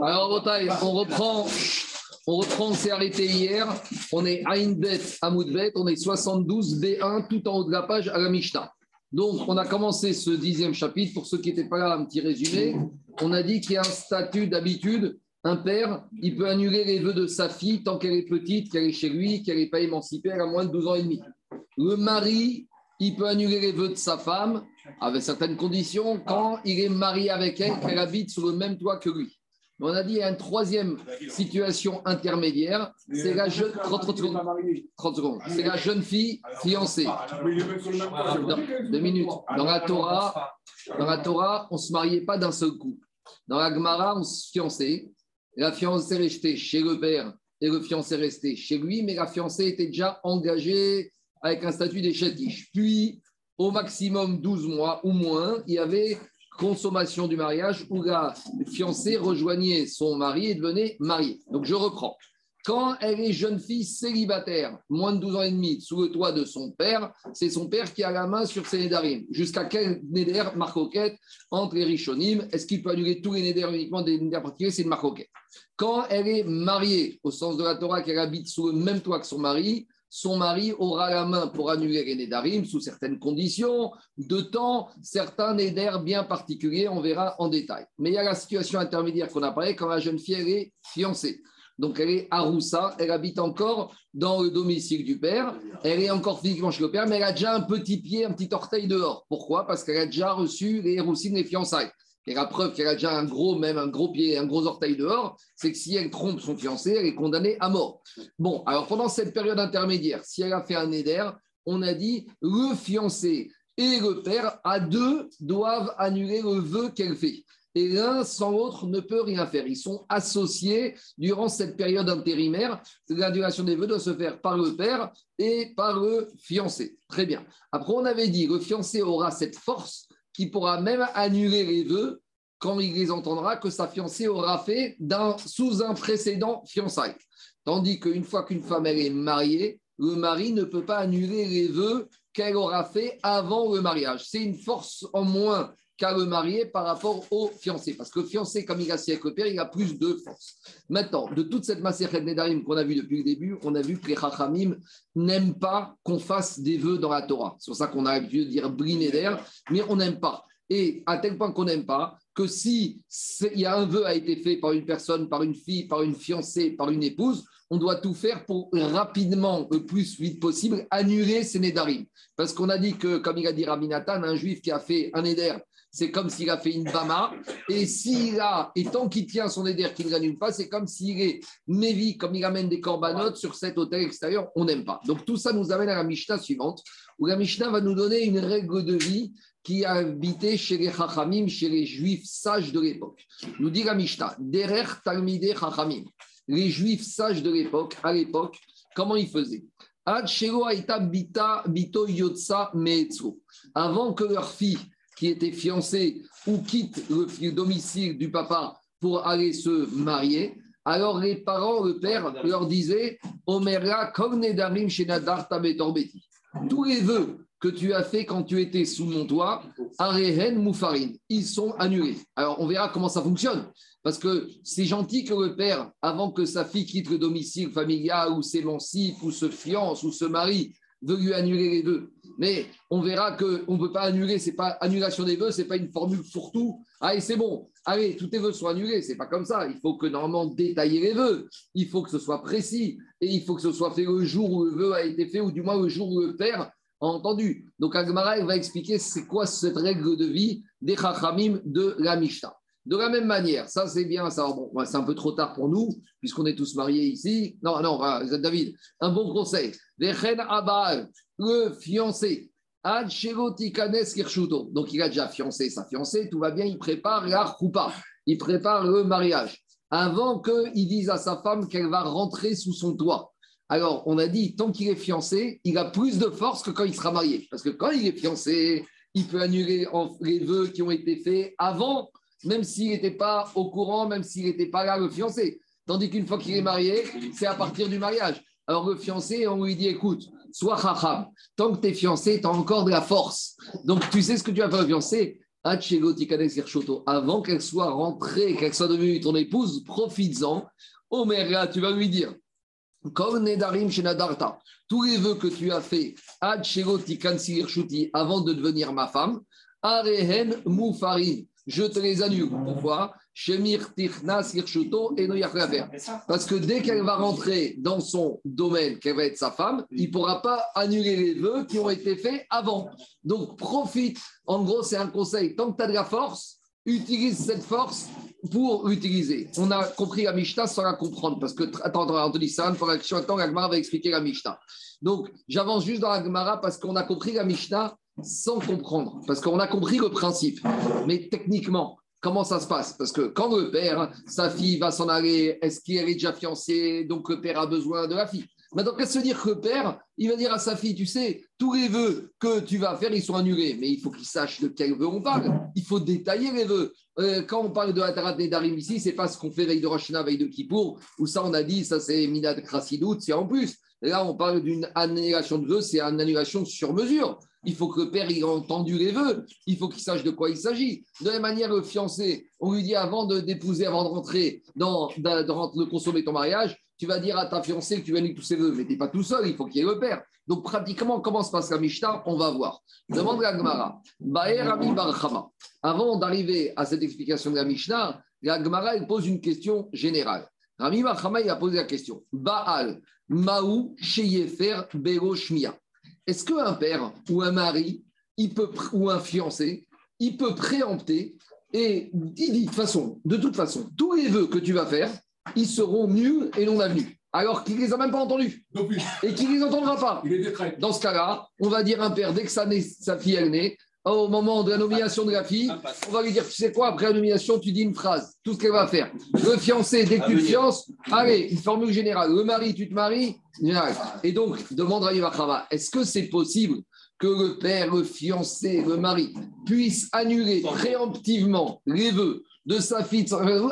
Alors, on reprend. On reprend, s'est arrêté hier. On est à Inbet, à Moudbet. On est 72 B1 tout en haut de la page à la Mishnah. Donc, on a commencé ce dixième chapitre. Pour ceux qui n'étaient pas là, un petit résumé. On a dit qu'il y a un statut d'habitude. Un père, il peut annuler les vœux de sa fille tant qu'elle est petite, qu'elle est chez lui, qu'elle n'est pas émancipée, elle a moins de 12 ans et demi. Le mari, il peut annuler les vœux de sa femme avec certaines conditions quand il est marié avec elle, qu'elle habite sous le même toit que lui. On a dit il y a une troisième situation intermédiaire, c'est la jeune 30, secondes. C'est la jeune fille fiancée. deux minutes. Dans la Torah, dans la Torah, on se mariait pas d'un seul coup. Dans la Gemara, on se fiançait. La fiancée restait chez le père et le fiancé restait chez lui, mais la fiancée était déjà engagée avec un statut des Puis, au maximum 12 mois ou moins, il y avait consommation du mariage où la fiancée rejoignait son mari et devenait mariée. Donc je reprends. Quand elle est jeune fille célibataire, moins de 12 ans et demi, sous le toit de son père, c'est son père qui a la main sur ses nédarim. Jusqu'à quel néder marcoquette entre les rishonim Est-ce qu'il peut annuler tous les néders uniquement des néders particuliers? C'est une marcoquette. Quand elle est mariée, au sens de la Torah, qu'elle habite sous le même toit que son mari, son mari aura la main pour annuler les Nédarim sous certaines conditions, de temps, certains Néders bien particuliers, on verra en détail. Mais il y a la situation intermédiaire qu'on a parlé quand la jeune fille est fiancée. Donc elle est à Roussa, elle habite encore dans le domicile du père, elle est encore physiquement chez le père, mais elle a déjà un petit pied, un petit orteil dehors. Pourquoi? Parce qu'elle a déjà reçu les roussines des fiançailles. Et la preuve qu'elle a déjà un gros, même un gros pied, un gros orteil dehors, c'est que si elle trompe son fiancé, elle est condamnée à mort. Bon, alors pendant cette période intermédiaire, si elle a fait un éder, on a dit le fiancé et le père, à deux, doivent annuler le vœu qu'elle fait. Et l'un sans l'autre ne peut rien faire. Ils sont associés durant cette période intérimaire. L'annulation des vœux doit se faire par le père et par le fiancé. Très bien. Après, on avait dit le fiancé aura cette force qui pourra même annuler les vœux quand il les entendra que sa fiancée aura fait sous un précédent fiançailles. Tandis qu'une fois qu'une femme est mariée, le mari ne peut pas annuler les vœux qu'elle aura fait avant le mariage. C'est une force en moins qu'à le marié par rapport au fiancé. Parce que fiancé, comme il a avec le père, il a plus de force. Maintenant, de toute cette de Nedarim qu'on a vu depuis le début, on a vu que les Chachamim n'aiment pas qu'on fasse des vœux dans la Torah. C'est pour ça qu'on a l'habitude de dire Bri Neder, mais on n'aime pas. Et à tel point qu'on n'aime pas que si il y a un vœu a été fait par une personne, par une fille, par une fiancée, par une épouse, on doit tout faire pour rapidement, le plus vite possible, annuler ces Nédarim. Parce qu'on a dit que, comme il a dit Rabbi un juif qui a fait un Néder c'est comme s'il a fait une Bama. Et s'il a, et tant qu'il tient son éder qu'il ne gagne pas, c'est comme s'il est Mévi, comme il amène des corbanotes sur cet hôtel extérieur, on n'aime pas. Donc tout ça nous amène à la Mishnah suivante, où la Mishnah va nous donner une règle de vie qui a habité chez les Chachamim, chez les Juifs sages de l'époque. Nous dit la Mishnah, Derer Talmide Chachamim. Les Juifs sages de l'époque, à l'époque, comment ils faisaient? Avant que leur fille qui étaient fiancés ou quittent le domicile du papa pour aller se marier, alors les parents, le père, leur disaient Omerla, Darim Shenadar Tabetorbeti. Tous les vœux que tu as fait quand tu étais sous mon toit, Arehen Moufarin, ils sont annulés. Alors on verra comment ça fonctionne. Parce que c'est gentil que le père, avant que sa fille quitte le domicile familial ou s'émancipe ou se fiance ou se marie, veut lui annuler les vœux. Mais on verra qu'on ne peut pas annuler, c'est pas annulation des vœux, c'est pas une formule pour tout. Allez, c'est bon, allez, tous tes vœux sont annulés, c'est pas comme ça. Il faut que normalement détailler les vœux, il faut que ce soit précis et il faut que ce soit fait le jour où le vœu a été fait ou du moins le jour où le père a entendu. Donc Agmara va expliquer c'est quoi cette règle de vie des Chachamim de la Mishnah. De la même manière, ça c'est bien, ça, bon, c'est un peu trop tard pour nous, puisqu'on est tous mariés ici. Non, non, David, un bon conseil. Le fiancé, donc il a déjà fiancé sa fiancée, tout va bien, il prépare la roupa, il prépare le mariage, avant qu'il dise à sa femme qu'elle va rentrer sous son toit. Alors, on a dit, tant qu'il est fiancé, il a plus de force que quand il sera marié. Parce que quand il est fiancé, il peut annuler les vœux qui ont été faits avant même s'il n'était pas au courant, même s'il n'était pas là, le fiancé. Tandis qu'une fois qu'il est marié, c'est à partir du mariage. Alors le fiancé, on lui dit, écoute, sois chacham, tant que tu es fiancé, tu as encore de la force. Donc tu sais ce que tu vas faire au fiancé? Avant qu'elle soit rentrée, qu'elle soit devenue ton épouse, profites-en. Omer, tu vas lui dire, comme Nedarim Shenadarta, tous les vœux que tu as fait, avant de devenir ma femme, Arehen Moufarin, je te les annule. Pourquoi parce que dès qu'elle va rentrer dans son domaine, qu'elle va être sa femme, il ne pourra pas annuler les vœux qui ont été faits avant. Donc profite. En gros, c'est un conseil. Tant que tu as de la force, utilise cette force pour l'utiliser. On a compris la Mishnah sans la comprendre. Parce que, attends, attends, Anthony, ça, pour action, attends, la va expliquer la Mishnah. Donc, j'avance juste dans la Gemara parce qu'on a compris la Mishnah sans comprendre. Parce qu'on a compris le principe. Mais techniquement, Comment ça se passe? Parce que quand le père, sa fille va s'en aller, est-ce qu'elle est déjà fiancée Donc le père a besoin de la fille? Maintenant, qu'est-ce que veut dire que le père, il va dire à sa fille, tu sais, tous les vœux que tu vas faire, ils sont annulés. Mais il faut qu'il sache de quels vœux on parle. Il faut détailler les vœux. Euh, quand on parle de la des Darim ici, c'est pas ce qu'on fait veille de Rosh veille de Kippour, où ça, on a dit, ça c'est Minad Krasidout, c'est en plus. Là, on parle d'une annulation de vœux, c'est une annulation sur mesure. Il faut que le père ait entendu les vœux. Il faut qu'il sache de quoi il s'agit. De la même manière, le fiancé, on lui dit avant de d'épouser, avant de rentrer dans, de, consommer ton mariage, tu vas dire à ta fiancée que tu annuler tous ses vœux. Mais tu n'es pas tout seul, il faut qu'il y ait le père. Donc, pratiquement, comment se passe la Mishnah On va voir. Demande la Gemara. Avant d'arriver à cette explication de la Mishnah, la Gemara, pose une question générale. Rami Barchama, il a posé la question. Baal, Maou, Sheyefer, Bero, Shmia. Est-ce qu'un père ou un mari, il peut, ou un fiancé, il peut préempter et il dit de, façon, de toute façon, tous les vœux que tu vas faire, ils seront nuls et non avenus. Alors qu'il ne les a même pas entendus. Et qu'il ne les entendra pas. Dans ce cas-là, on va dire un père, dès que sa, sa fille est née, au moment de la nomination de la fille, on va lui dire, tu sais quoi, après la nomination, tu dis une phrase, tout ce qu'elle va faire. Le fiancé, dès que tu te fiances, allez, une formule générale. Le mari, tu te maries, et donc, demande à Ivakrama, est-ce que c'est possible que le père, le fiancé, le mari puisse annuler préemptivement les vœux de sa fille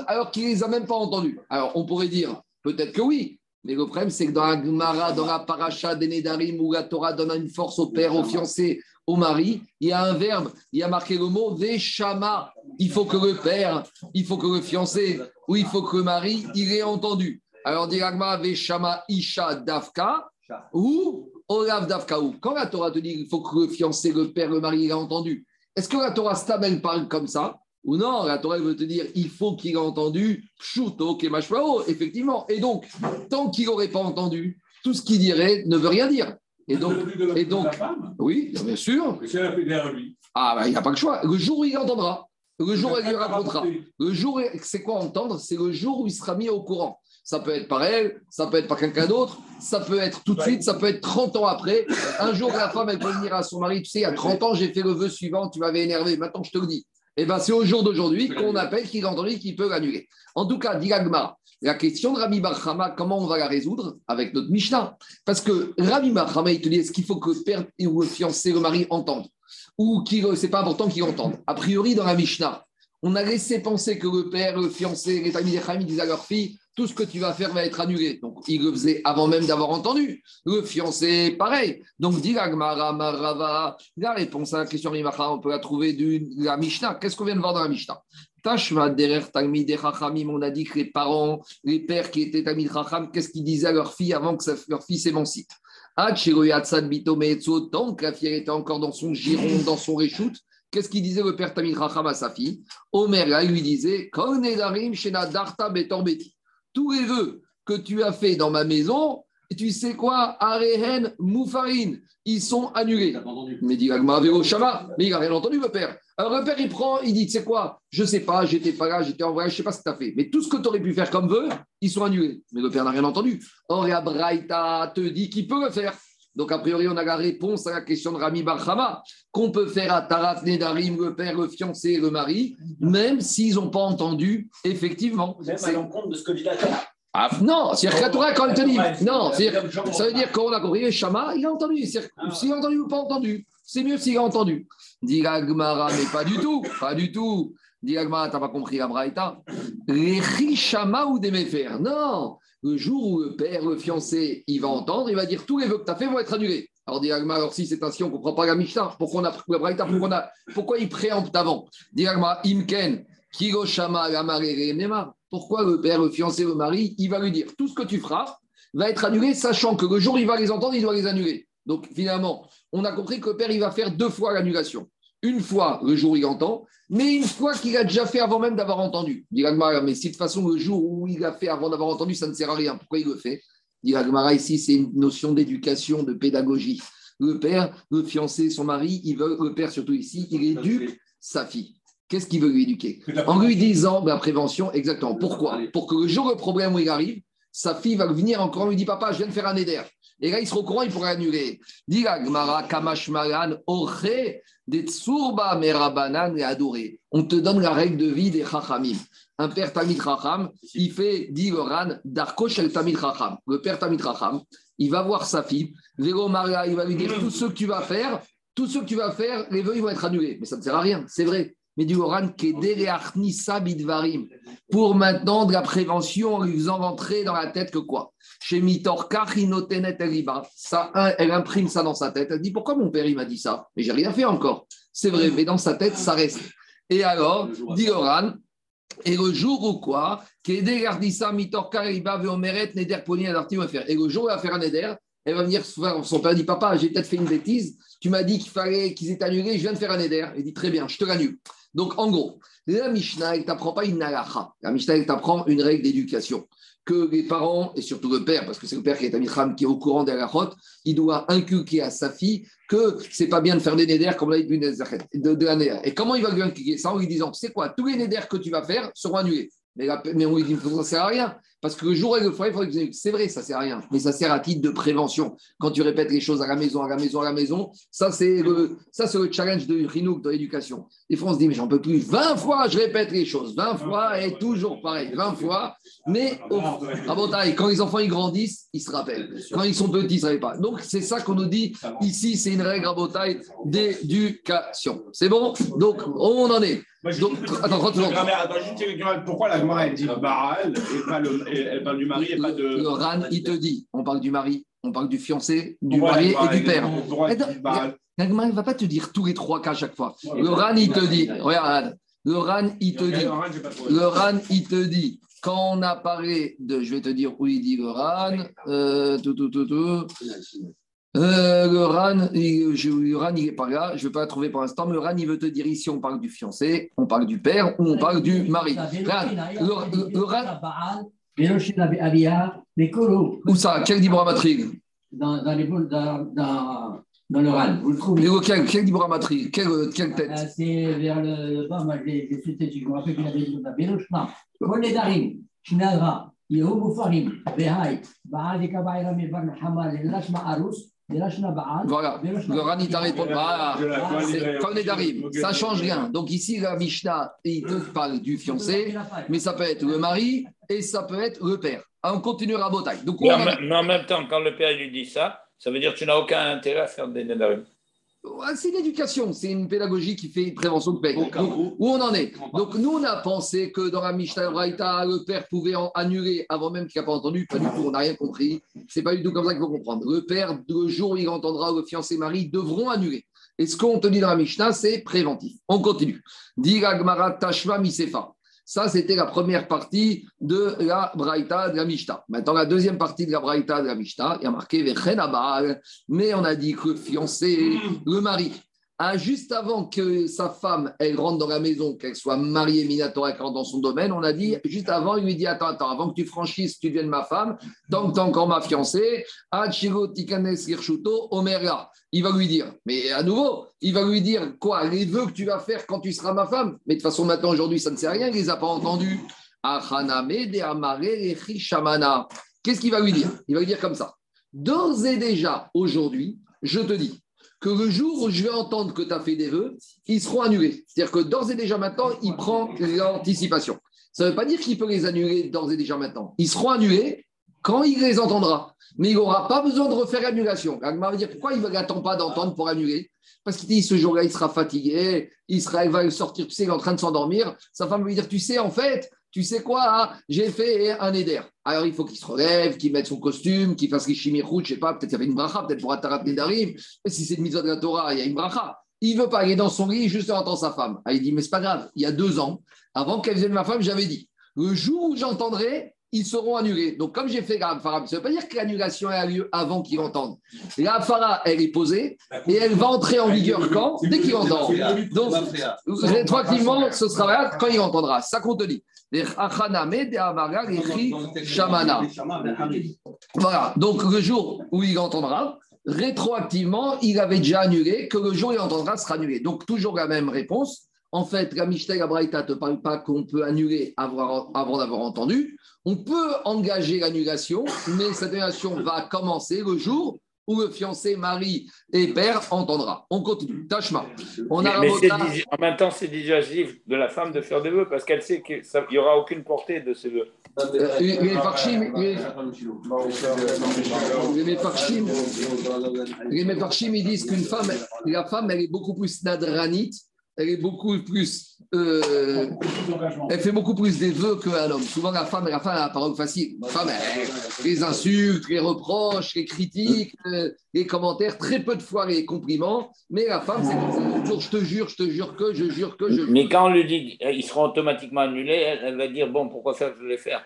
alors qu'il ne les a même pas entendus? Alors, on pourrait dire, peut-être que oui, mais le problème, c'est que dans la Gemara, dans la paracha des Nedarim, où la Torah donne une force au père, au fiancé, au mari, il y a un verbe, il y a marqué le mot Veshama. Il faut que le père, il faut que le fiancé, ou il faut que le mari, il ait entendu. Alors, directement, Veshama Isha Davka, ou Olav Davka. Ou. Quand la Torah te dit qu'il faut que le fiancé, le père, le mari, il ait entendu, est-ce que la Torah Stabel parle comme ça ou non, la Torah veut te dire il faut qu'il ait entendu Pshuto Kemashvao, effectivement. Et donc, tant qu'il n'aurait pas entendu, tout ce qu'il dirait ne veut rien dire. Et donc, et donc oui, bien sûr. Ah, bah, il n'y a pas le choix. Le jour où il entendra, le jour où il lui racontera. Le jour, c'est quoi entendre? C'est le jour où il sera mis au courant. Ça peut être par elle, ça peut être par quelqu'un d'autre, ça peut être tout de suite, ça peut être 30 ans après. Un jour, la femme, elle peut venir à son mari, tu sais, il y a 30 ans, j'ai fait le vœu suivant, tu m'avais énervé, maintenant je te le dis. Et eh bien, c'est au jour d'aujourd'hui qu'on appelle qu'il a entendu qu'il peut l'annuler. En tout cas, Dilagma, la question de Rabbi Barhama, comment on va la résoudre Avec notre Mishnah? Parce que Rabbi Barhama, il te dit est-ce qu'il faut que le père ou le fiancé, le mari entendent? Ou ce n'est pas important qu'ils entendent A priori, dans la Mishnah, on a laissé penser que le père, le fiancé, les amis des disaient à leur fille tout ce que tu vas faire va être annulé. Donc, il le faisait avant même d'avoir entendu. Le fiancé, pareil. Donc, dit Marava, la réponse à la question on peut la trouver de la Mishnah. Qu'est-ce qu'on vient de voir dans la Mishnah? Tashma derrière on a dit que les parents, les pères qui étaient Talmid Chacham, qu'est-ce qu'ils disaient à leur fille avant que leur fille s'émancipe? Tant que la fille était encore dans son giron, dans son réchoute, qu'est-ce qu'il disait le père Tamid Chacham à sa fille? Omer, là, il lui disait Tous les vœux que tu as fait dans ma maison, et tu sais quoi Arehen Moufarine, ils sont annulés. Mais dit Shama, mais il n'a rien entendu, le père. Alors le père, il prend, il dit, tu sais quoi Je sais pas, j'étais pas là, j'étais en voyage, je sais pas ce que tu as fait. Mais tout ce que tu aurais pu faire comme vœu, ils sont annulés. Mais le père n'a rien entendu. Or, Braïta te dit qu'il peut le faire. Donc, a priori, on a la réponse à la question de Rami Barhama, qu'on peut faire à Tarat Nedarim, le père, le fiancé le mari, même s'ils n'ont pas entendu, effectivement. Même à l'encontre de ce que dit la ah, non, c'est-à-dire que la Torah, quand elle te dit, non, ça veut dire qu'on a compris, Shama, il a entendu. Ah. S'il a entendu ou pas entendu, c'est mieux s'il a entendu. Dit Gmara, mais pas du tout, pas du tout. Dit Gmara, t'as pas compris la Braïta. Les Shama ou des. Non, le jour où le père, le fiancé, il va entendre, il va dire tous les vœux que tu as fait vont être annulés. Alors, dit alors si c'est ainsi, on ne comprend pas la Mishnah. Pourquoi on a pourquoi, il préempte avant? Dit Imken, Kiroshama, Pourquoi le père, le fiancé, le mari, il va lui dire tout ce que tu feras va être annulé, sachant que le jour où il va les entendre, il doit les annuler. Donc finalement, on a compris que le père, il va faire deux fois l'annulation. Une fois le jour où il entend, mais une fois qu'il a déjà fait avant même d'avoir entendu. Dit mais si de toute façon le jour où il a fait avant d'avoir entendu, ça ne sert à rien, pourquoi il le fait? Dit ici, c'est une notion d'éducation, de pédagogie. Le père, le fiancé, son mari, il veut, le père surtout ici, il éduque sa fille. Qu'est-ce qu'il veut lui éduquer? En lui disant la prévention, exactement. Pourquoi? Pour que le jour le problème où il arrive, sa fille va venir encore, lui dit Papa, je viens de faire un éder. Et là, il sera au courant, il pourrait annuler. On te donne la règle de vie des Chachamim. Un père Tamid Chacham, il fait, dit le Ran, Darko Shel Tamid Chacham. Le père Tamid Chacham, il va voir sa fille, Vélo Maria, il va lui dire tout ce que tu vas faire, tout ce que tu vas faire, les vœux, ils vont être annulés. Mais ça ne sert à rien, c'est vrai mais du Oran pour maintenant de la prévention en lui faisant rentrer dans la tête que quoi? Chez Mitor ça, elle imprime ça dans sa tête. Elle dit Pourquoi mon père il m'a dit ça? Mais j'ai rien fait encore. C'est vrai, mais dans sa tête, ça reste. Et alors, dit Oran, et le jour où quoi? Et le jour où elle va faire un Neder, elle va venir son père dit Papa, j'ai peut-être fait une bêtise. Tu m'as dit qu'il fallait qu'ils aient annulé, je viens de faire un Neder. Il dit Très bien, je te l'annule. Donc, en gros, la Mishnah, elle ne t'apprend pas une nalacha. La Mishnah, elle t'apprend une règle d'éducation. Que les parents, et surtout le père, parce que c'est le père qui est Amicham, qui est au courant des halachot, il doit inculquer à sa fille que c'est pas bien de faire des nédères comme l'a dit de, de la Et comment il va lui inculquer ça? En lui disant, c'est quoi? Tous les nédères que tu vas faire seront annulés. Mais, mais on lui dit, ça ne sert à rien. Parce que le jour où le que c'est vrai, ça ne sert à rien. Mais ça sert à titre de prévention. Quand tu répètes les choses à la maison, à la maison, à la maison, ça, c'est le, ça, c'est le challenge de Rinouk dans l'éducation. Les Français disent, mais j'en peux plus. 20 fois, je répète les choses. 20 fois, et toujours pareil. 20 fois. Mais à quand les enfants ils grandissent, ils se rappellent. Quand ils sont petits, ils ne savent pas. Donc, c'est ça qu'on nous dit ici, c'est une règle à d'éducation. C'est bon? Donc, on en est. Donc, attends, attends, pourquoi la Gemara elle dit Baal et pas le, elle parle du mari et pas de. Le Ran, il te dit on parle du mari, on parle du fiancé, du mari et du père. La Gemara ne va pas te dire tous les trois cas à chaque fois. Le Ran, il te dit regarde, le Ran, il te dit le Ran, il te dit quand on a parlé de, je vais te dire où il dit le Ran, euh, tout, tout, tout, tout. Euh, le RAN, il, je, le RAN, il n'est pas là, je ne vais pas la trouver pour l'instant, mais le RAN, il veut te dire ici, on parle du fiancé, on parle du père ou on parle du mari. le, le, RAN. Où ça? Quel dit Matrig dans, dans, les, dans, dans, dans le RAN, vous le trouvez? Quel, quel dit Matrig quelle, quelle tête? Euh, C'est vers le bas, moi j'ai je me rappelle qu'il avait dit Beroshma, Koledarim, Shnadra, Yehomu Farim, Behai, Baal Kabaira Mevan Hamal, Lashma Arus, voilà, le Rani t'arrête pas. C'est comme les Darim, ça ne change rien. Donc ici, la Mishnah, il te parle du fiancé, mais ça peut être le mari et ça peut être le père. On continuera à Botaï. Donc, mais, en même temps, quand le père lui dit ça, ça veut dire que tu n'as aucun intérêt à faire des Nedarim. C'est une éducation, c'est une pédagogie qui fait une prévention de paix. où on en est Donc, nous, on a pensé que dans la Mishnah Braïta, le père pouvait en annuler avant même qu'il n'ait pas entendu. Pas du tout, on n'a rien compris. C'est pas du tout comme ça qu'il faut comprendre. Le père, le jour où il entendra le fiancé mari, devront annuler. Et ce qu'on te dit dans la Mishnah, c'est préventif. On continue. Dit Tashma Misefa. Ça, c'était la première partie de la Braïta de la Mishnah. Maintenant, la deuxième partie de la Braïta de la Mishnah, il y a marqué mais on a dit que le fiancé, le mari, ah, juste avant que sa femme elle rentre dans la maison, qu'elle soit mariée Minatora, qu'elle rentre dans son domaine, on a dit juste avant, il lui dit Attends, attends, avant que tu franchisses, tu deviennes ma femme, tant que tu es encore ma fiancée, il va lui dire, mais à nouveau, il va lui dire quoi Les vœux que tu vas faire quand tu seras ma femme? Mais de toute façon, maintenant, aujourd'hui, ça ne sert à rien, il ne les a pas entendus. Qu'est-ce qu'il va lui dire? Il va lui dire comme ça. D'ores et déjà, aujourd'hui, je te dis, que le jour où je vais entendre que tu as fait des vœux, ils seront annulés. C'est-à-dire que d'ores et déjà maintenant, il prend l'anticipation. Ça ne veut pas dire qu'il peut les annuler d'ores et déjà maintenant. Ils seront annulés quand il les entendra. Mais il n'aura pas besoin de refaire l'annulation. Agma va dire pourquoi il n'attend pas d'entendre pour annuler? Parce qu'il dit ce jour-là, il sera fatigué, il, sera, il va sortir, tu sais, il est en train de s'endormir. Sa femme va lui dire tu sais, en fait, tu sais quoi, hein, j'ai fait un éder. Alors il faut qu'il se relève, qu'il mette son costume, qu'il fasse les chimiroutes, je sais pas, peut-être qu'il y avait une bracha, peut-être pour Atarat Nedarim. Si c'est une mise de la Torah, il y a une bracha. Il veut pas, est dans son lit juste en entend sa femme. Ah, il dit, mais c'est pas grave, il y a deux ans, avant qu'elle vienne ma femme, j'avais dit, le jour où j'entendrai, ils seront annulés. Donc, comme j'ai fait la Farah, ça ne veut pas dire que l'annulation a lieu avant qu'il entende. La Farah, elle est posée et elle va entrer en vigueur quand? Dès qu'il entend. Donc, rétroactivement, ce sera là quand il entendra. Ça compte dit. Voilà. Donc, le jour où il entendra, rétroactivement, il avait déjà annulé, que le jour où il entendra sera annulé. Donc, toujours la même réponse. En fait, la Mishnah Abraïta ne te parle pas qu'on peut annuler avant d'avoir entendu. On peut engager l'annulation, mais cette annulation va commencer le jour où le fiancé, mari et père entendra. On continue. Tachma. On a mais, en même temps, c'est dissuasif de la femme de faire des vœux parce qu'elle sait qu'il n'y aura aucune portée de ces vœux. Euh, les Mefarchim, ils disent qu'une femme, la femme, elle est beaucoup plus nadranite elle est beaucoup plus. Euh, elle fait beaucoup plus des vœux qu'un homme. Souvent, la femme, la femme a la parole facile. La femme, les insultes, les reproches, les critiques, euh, les commentaires, très peu de fois les compliments. Mais la femme, c'est toujours je te jure, je te jure que, je jure que, je. Mais quand on lui dit ils seront automatiquement annulés, elle, va dire bon, pourquoi faire, je vais faire?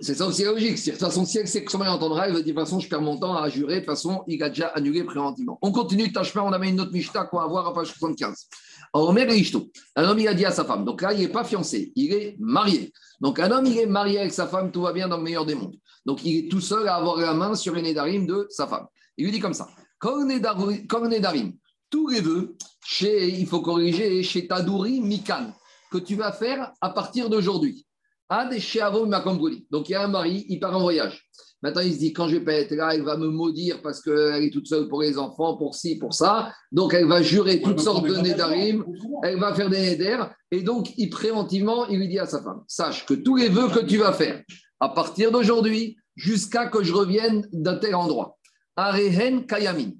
C'est ça aussi la logique. De toute façon, si elle sait que son mari entendra, elle va dire de toute façon, je perds mon temps à jurer. De toute façon, il a déjà annulé préventivement. On continue, tâche on a mis une autre Mishta qu'on va voir à page 75. Un homme, il a dit à sa femme, donc là, il n'est pas fiancé, il est marié. Donc un homme, il est marié avec sa femme, tout va bien dans le meilleur des mondes. Donc il est tout seul à avoir la main sur les nédarim de sa femme. Il lui dit comme ça, quand nédarim, tous les chez, il faut corriger, chez Tadouri Mikan, que tu vas faire à partir d'aujourd'hui. Donc il y a un mari, il part en voyage. Maintenant, il se dit, quand je vais pas être là, elle va me maudire parce qu'elle est toute seule pour les enfants, pour ci, pour ça. Donc, elle va jurer toutes sortes de nédarim, elle va faire des néders. Et donc, il préventivement, il lui dit à sa femme, sache que tous les vœux que tu vas faire, à partir d'aujourd'hui, jusqu'à que je revienne d'un tel endroit, Arehen Kayamin,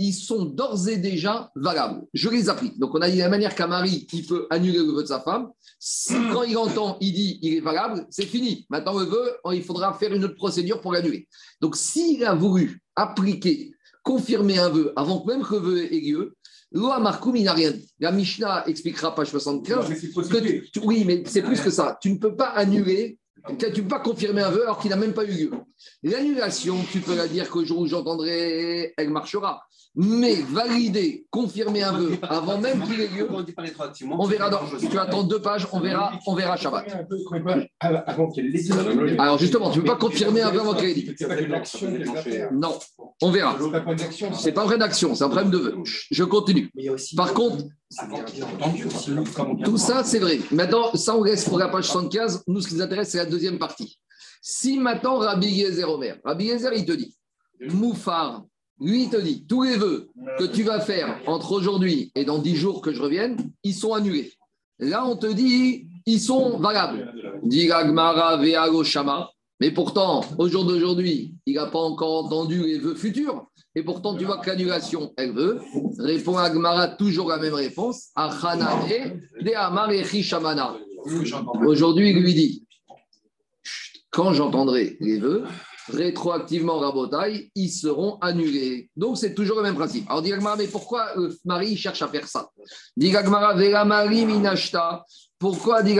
ils sont d'ores et déjà valables. Je les applique. Donc, on a dit la manière qu'un mari, il peut annuler le vœu de sa femme. Si, quand il entend, il dit, il est valable, c'est fini. Maintenant, le vœu, il faudra faire une autre procédure pour l'annuler. Donc, s'il a voulu appliquer, confirmer un vœu avant même que le vœu ait lieu, Loa Markoum, il n'a rien dit. La Mishnah expliquera, page 75. oui, mais c'est plus que ça. Tu ne peux pas annuler tu ne peux pas confirmer un vœu alors qu'il n'a même pas eu lieu. L'annulation, tu peux la dire qu'au jour où j'entendrai, elle marchera. Mais valider, confirmer un vœu avant même qu'il ait lieu, on verra dans. Tu attends deux pages, on verra, on verra Shabbat. Alors justement, tu ne peux pas confirmer un vœu avant qu'il ait dit. Non, on verra. C'est pas un vrai d'action, c'est un problème de vœu. Je continue. Par contre, tout ça, c'est vrai. Maintenant, ça, on reste pour la page 75. Nous, ce qui nous intéresse, c'est la deuxième partie. Si maintenant Rabbi Yezer Omer, Rabbi Yezer, il te dit, Moufar, lui, te dit, tous les vœux que tu vas faire entre aujourd'hui et dans dix jours que je revienne, ils sont annulés. Là, on te dit, ils sont valables. Dit Shama. Mais pourtant, au jour d'aujourd'hui, il n'a pas encore entendu les vœux futurs. Et pourtant, tu vois que l'annulation, elle veut. Répond Agmara toujours la même réponse. Aujourd'hui, il lui dit quand j'entendrai les vœux, rétroactivement Rabotaille, ils seront annulés. Donc c'est toujours le même principe. Alors dit mais pourquoi le mari cherche à faire ça? Dit Vela Mari Minashta. Pourquoi dit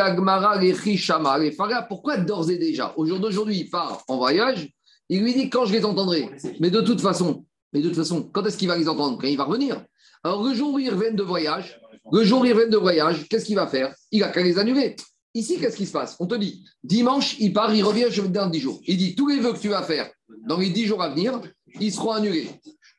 les Chishama, les Farah Pourquoi d'ores et déjà Au jour d'aujourd'hui, il part en voyage. Il lui dit quand je les entendrai? Mais de toute façon, mais de toute façon, quand est-ce qu'il va les entendre? Quand il va revenir? Alors le jour où ils reviennent de voyage, le jour où ils reviennent de voyage, qu'est-ce qu'il va faire? Il a qu'à les annuler. Ici, qu'est-ce qui se passe? On te dit, dimanche, il part, il revient, je vais dans 10 jours. Il dit, tous les vœux que tu vas faire dans les 10 jours à venir, ils seront annulés.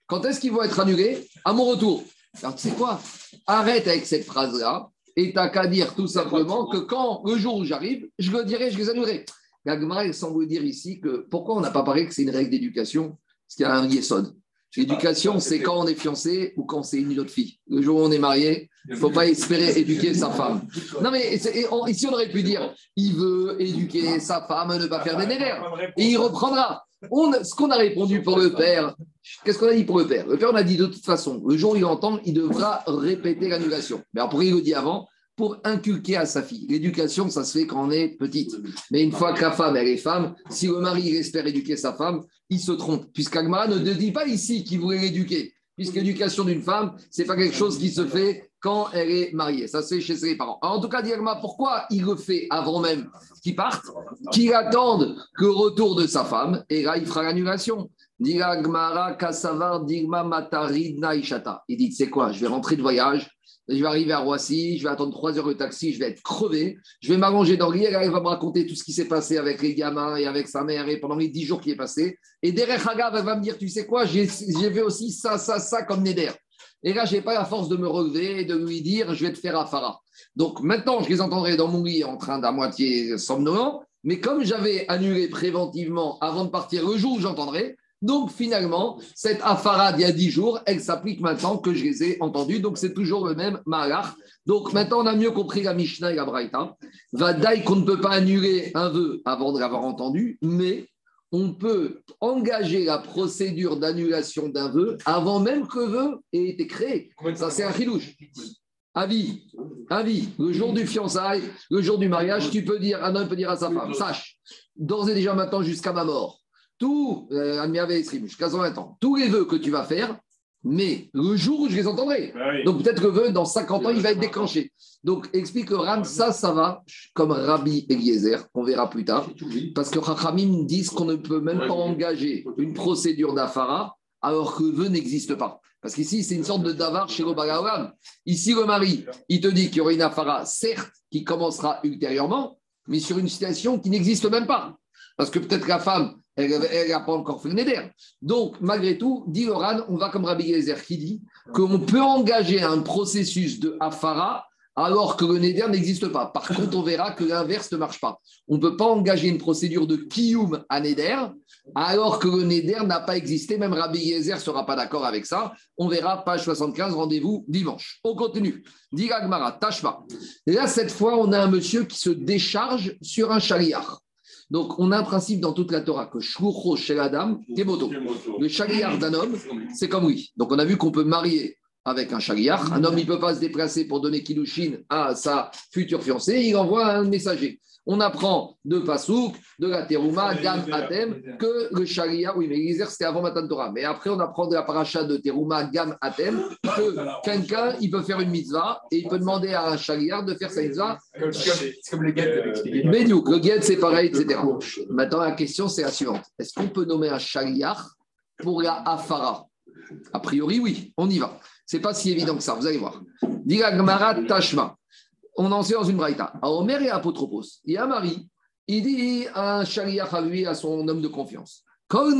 Quand est-ce qu'ils vont être annulés? À mon retour. Alors, tu sais quoi? Arrête avec cette phrase-là et t'as qu'à dire tout simplement que quand, le jour où j'arrive, je le dirai, je les annulerai. Gagmar, il semble dire ici que pourquoi on n'a pas parlé que c'est une règle d'éducation? Parce qu'il y a un yesod. L'éducation, c'est quand on est fiancé ou quand c'est une autre fille. Le jour où on est marié, il ne faut pas espérer éduquer sa femme. Non, mais ici, on aurait pu dire il veut éduquer sa femme, ne pas faire des névères. Et il reprendra. On, ce qu'on a répondu pour le père, qu'est-ce qu'on a dit pour le père? Le père, on a dit de toute façon, le jour où il entend, il devra répéter l'annulation. Mais après, il le dit avant? Pour inculquer à sa fille. L'éducation, ça se fait quand on est petite. Mais une fois que la femme, elle est femme, si le mari espère éduquer sa femme, il se trompe. Puisqu'Agmara ne dit pas ici qu'il voulait l'éduquer. Puisque l'éducation d'une femme, c'est pas quelque chose qui se fait quand elle est mariée. Ça se fait chez ses parents. en tout cas, Dirma, pourquoi il le fait avant même qu'il parte Qu'il attende que retour de sa femme, et là, il fera l'annulation. Il dit, c'est quoi Je vais rentrer de voyage, je vais arriver à Roissy, je vais attendre trois heures de taxi, je vais être crevé, je vais m'allonger dans le lit, elle va me raconter tout ce qui s'est passé avec les gamins et avec sa mère et pendant les dix jours qui est passé. Et derrière Hagav, elle va me dire, tu sais quoi, j'ai vu aussi ça, ça, ça comme Neder. Et là, je n'ai pas la force de me relever et de lui dire, je vais te faire Afara. Donc maintenant, je les entendrai dans mon lit en train d'à moitié somnolent, mais comme j'avais annulé préventivement avant de partir le jour où j'entendrai, donc finalement, cette afara d'il y a 10 jours, elle s'applique maintenant que je les ai entendus. Donc c'est toujours le même malach. Donc maintenant, on a mieux compris la Mishnah et la Braïta. Vadaï qu'on ne peut pas annuler un vœu avant de l'avoir entendu, mais on peut engager la procédure d'annulation d'un vœu avant même que le vœu ait été créé. Ça, c'est un chilouche. Avis, avis, le jour du fiançailles, le jour du mariage, tu peux dire, un homme peut dire à sa femme, sache, d'ores et déjà maintenant jusqu'à ma mort, tout, euh, jusqu'à 120 ans, tous les vœux que tu vas faire, mais le jour où je les entendrai. Bah Donc peut-être que le vœu, dans 50 ans, il va être déclenché. Donc explique Ram, ça, ça va, comme Rabbi Eliezer, on verra plus tard, parce que Chachamim disent qu'on ne peut même pas engager une procédure d'Afara alors que le vœu n'existe pas. Parce qu'ici, c'est une sorte de davar chez le Ici, le mari, il te dit qu'il y aura une Afara, certes, qui commencera ultérieurement, mais sur une situation qui n'existe même pas. Parce que peut-être la femme, elle n'a pas encore fait le Neder. Donc, malgré tout, dit Oran, on va comme Rabbi Gezer qui dit qu'on peut engager un processus de Afara alors que le Neder n'existe pas. Par contre, on verra que l'inverse ne marche pas. On ne peut pas engager une procédure de Kiyum à Neder alors que le Neder n'a pas existé. Même Rabbi Yezer ne sera pas d'accord avec ça. On verra, page 75, rendez-vous dimanche. On continue. Dit Agmara, Tashma. Là, cette fois, on a un monsieur qui se décharge sur un chariard. Donc, on a un principe dans toute la Torah que Shlucho chez dame, Le chariard d'un homme, c'est comme lui. Donc, on a vu qu'on peut marier avec un chariard. Un homme, il ne peut pas se déplacer pour donner Kilushin à sa future fiancée. Il envoie un messager. On apprend de Pasouk, de la Teruma, Gam Atem, que le Sharia, oui, mais l'Isère c'était avant Matan Torah. Mais après, on apprend de la paracha de Teruma, Gam Atem, que quelqu'un, il peut faire une mitzvah et il peut demander à un Sharia de faire sa mitzvah. C'est comme le guet Mais le guet, c'est pareil, etc. Maintenant, la question, c'est la suivante. Est-ce qu'on peut nommer un Sharia pour la Afara A priori, oui, on y va. C'est pas si évident que ça, vous allez voir. Diga Gmarat Tashma on en sait dans une braïta. À Omer et à Apotropos, il y a un mari, il dit à un chariach à lui, à son homme de confiance. Le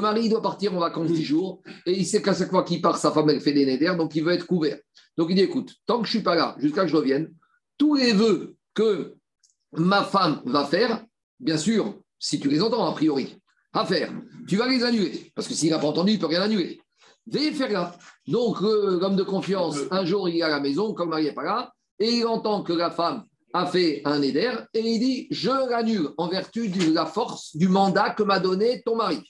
mari doit partir en vacances 10 jours et il sait qu'à chaque fois qu'il part, sa femme elle fait des nédères, donc il veut être couvert. Donc il dit écoute, tant que je ne suis pas là, jusqu'à que je revienne, tous les vœux que ma femme va faire, bien sûr, si tu les entends a priori, à faire, tu vas les annuler. Parce que s'il n'a pas entendu, il ne peut rien annuler. Veuillez faire là. Donc, l'homme de confiance, un jour, il est à la maison, comme le mari n'est pas là, et il entend que la femme a fait un éder, et il dit Je l'annule en vertu de la force du mandat que m'a donné ton mari.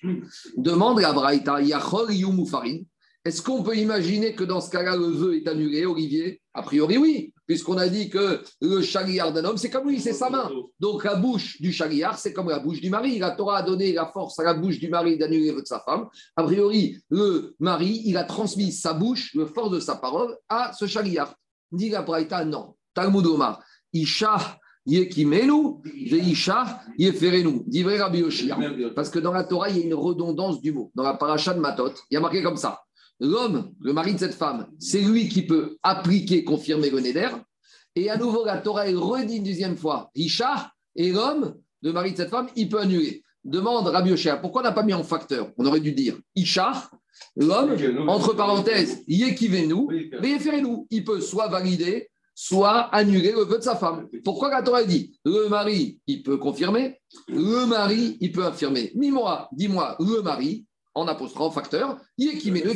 Demande à Braïta Yachol Yumufarin est-ce qu'on peut imaginer que dans ce cas-là, le vœu est annulé, Olivier? A priori, oui, puisqu'on a dit que le chariard d'un homme, c'est comme lui, c'est sa main. Donc la bouche du chariard, c'est comme la bouche du mari. La Torah a donné la force à la bouche du mari d'annuler de sa femme. A priori, le mari, il a transmis sa bouche, la force de sa parole, à ce chariard. Dit la Braïta, non. Talmud Omar, Isha Yekimenu, Isha Yeferenu. Dit vrai Rabbi Parce que dans la Torah, il y a une redondance du mot. Dans la paracha de Matot, il y a marqué comme ça. L'homme, le mari de cette femme, c'est lui qui peut appliquer, confirmer le Neder. Et à nouveau, la Torah est redit une deuxième fois. Isha et l'homme, le mari de cette femme, il peut annuler. Demande Rabbi Oshia, pourquoi on n'a pas mis en facteur? On aurait dû dire Isha, l'homme, entre parenthèses, Yekivenu, nous Il peut soit valider, soit annuler le vœu de sa femme. Pourquoi la Torah dit le mari, il peut confirmer, le mari, il peut affirmer. Dis-moi, dis-moi, le mari, en apostrophe facteur, il est qui met le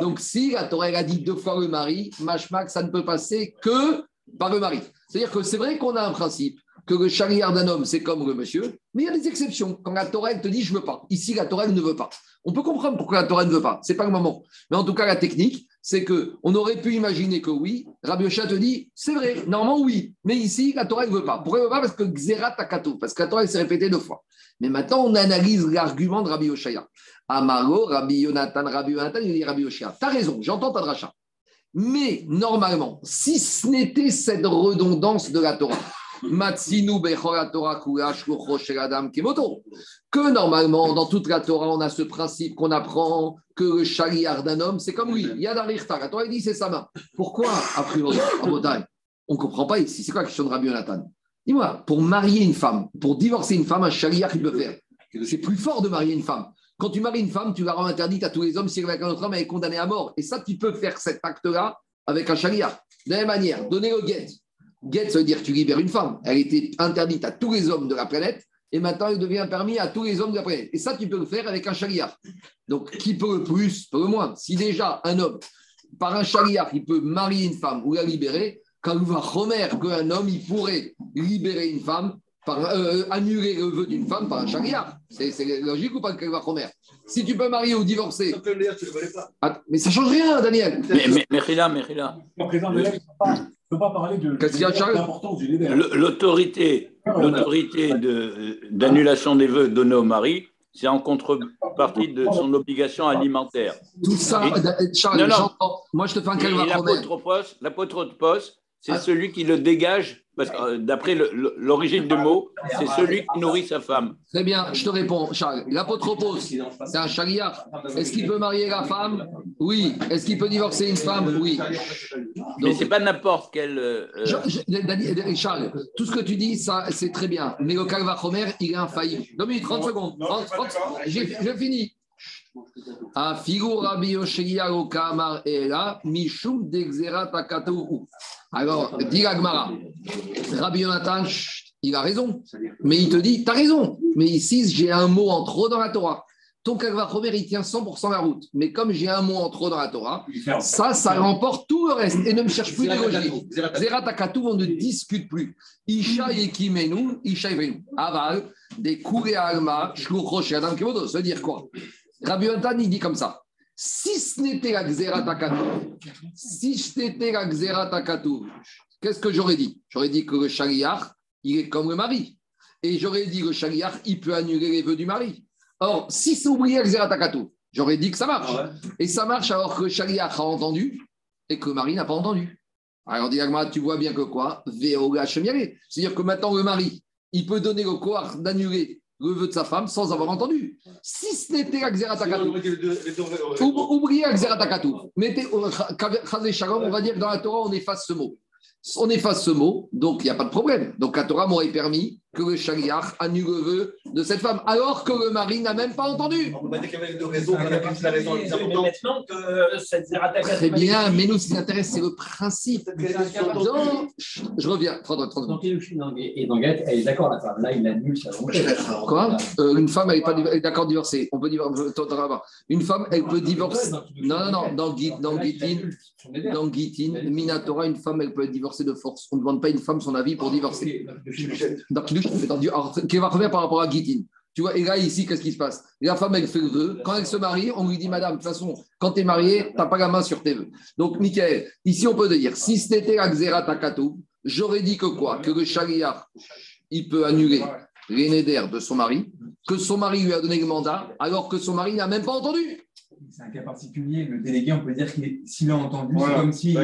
Donc si la Torah a dit deux fois le mari, machmak, ça ne peut passer que par le mari. C'est-à-dire que c'est vrai qu'on a un principe que le chariard d'un homme, c'est comme le monsieur, mais il y a des exceptions. Quand la Torah te dit je veux pas, ici la Torah ne veut pas. On peut comprendre pourquoi la Torah ne veut pas, c'est pas le moment. Mais en tout cas, la technique, c'est que on aurait pu imaginer que oui, Rabbi Oshia te dit c'est vrai, normalement oui, mais ici la Torah ne veut pas. Pourquoi elle ne veut pas? Parce que Xerat Takato, parce que la Torah s'est répétée deux fois. Mais maintenant, on analyse l'argument de Rabbi Oshia. Amaro, Rabbi Yonatan, Rabbi Yonatan, il dit Rabbi Oshia. Tu as raison, j'entends ta dracha. Mais normalement, si ce n'était cette redondance de la Torah, que normalement, dans toute la Torah, on a ce principe qu'on apprend que le chariard d'un homme, c'est comme lui. Il y a La Torah dit c'est sa main. Pourquoi, a priori, en Bretagne On ne comprend pas ici. C'est quoi la question de Rabbi Yonatan? Dis-moi, pour marier une femme, pour divorcer une femme, un chariard, il peut faire. C'est plus fort de marier une femme. Quand tu maries une femme, tu la rends interdite à tous les hommes. Si elle va avec un autre homme, elle est condamnée à mort. Et ça, tu peux faire cet acte-là avec un chariard. De la même manière, donner le guet. Get, ça veut dire que tu libères une femme. Elle était interdite à tous les hommes de la planète et maintenant elle devient permis à tous les hommes de la planète. Et ça, tu peux le faire avec un chariard. Donc, qui peut le plus, peut le moins. Si déjà un homme, par un chariard, il peut marier une femme ou la libérer, quand il va remettre qu'un homme, il pourrait libérer une femme, par, euh, annuler le vœu d'une femme par un chariard. C'est logique ou pas, Kalvachomer Si tu peux marier ou divorcer. Ah, mais ça ne change rien, Daniel. Mais, mais, mais, mais, ne pas parler de, l'importance du L'autorité l'autorité d'annulation des vœux donnés au mari, c'est en contrepartie de son obligation alimentaire. Tout ça, Charles, moi je te fais un calme L'apôtre de poste, c'est ah. celui qui le dégage, parce que euh, d'après l'origine du mot, c'est celui qui nourrit sa femme. Très bien, je te réponds, Charles. L'apotropos, c'est un chariard. Est-ce qu'il peut marier la femme? Oui. Est-ce qu'il peut divorcer une femme? Oui. Mais ce n'est pas n'importe quel. Euh, euh, Charles, tout ce que tu dis, ça, c'est très bien. Mais le Calvachomer, il est infaillible. Deux minutes, 30 secondes. je finis. Alors, dit Agmara, Rabbi Yonatan, il a raison. Mais il te dit, tu as raison. Mais ici, j'ai un mot en trop dans la Torah. Ton Kagvachomer, il tient 100% la route. Mais comme j'ai un mot en trop dans la Torah, ça, ça remporte tout le reste. Et ne me cherche plus de logique. Zeratakatu, on ne discute plus. Isha Yekimenu, Isha Yevenu. Aval, des Kure Alma, Shluchosh Adam Kemodo. Ça veut dire quoi? Rabbi Yonatan, il dit comme ça. Si ce n'était la Xeratakatu, si c'était la Xeratakatu, qu'est-ce que j'aurais dit? J'aurais dit que le chariar, il est comme le mari. Et j'aurais dit que le chariar, il peut annuler les vœux du mari. Or, si c'est oublié la Xeratakatu, j'aurais dit que ça marche. Ah Et ça marche alors que le chariar a entendu et que le mari n'a pas entendu. Alors, dit tu vois bien que quoi? C'est-à-dire que maintenant, le mari, il peut donner le corps d'annuler le vœu de sa femme sans avoir entendu. Si ce n'était Xeratakatu, oubliez Xeratakatu. Mettez, on va dire que dans la Torah, on efface ce mot. On efface ce mot, donc il n'y a pas de problème. Donc la Torah m'aurait permis que le chariach annule le vœu de cette femme, alors que le mari n'a même pas entendu. On m'a dit qu'il y avait deux raisons, qu'on a plus la raison maintenant que cette Très bien, mais nous, ce qui nous intéresse, c'est le principe. Donc, je reviens, 30 30 Et donc, elle est d'accord, la femme. Là, il annule sa Quoi euh, Une femme, elle n'est pas d'accord divorcer. On peut divorcer. Une femme, elle peut divorcer. Non, non, non. Dans Gitin, dans Gitin, Minatora, une femme, elle peut divorcer de force. On ne demande pas une femme son avis pour divorcer. Donc, alors, qui va revenir par rapport à Gitin. Tu vois, et là, ici, qu'est-ce qui se passe La femme, elle fait le vœu. Quand elle se marie, on lui dit, Madame, de toute façon, quand tu es mariée, tu n'as pas la main sur tes vœux. Donc, Michael, ici, on peut te dire, si c'était la Xera Takatou, j'aurais dit que quoi? Que le chariard, il peut annuler les de son mari, que son mari lui a donné le mandat, alors que son mari n'a même pas entendu c'est un cas particulier. Le délégué, on peut dire qu'il s'il a entendu, c'est comme si.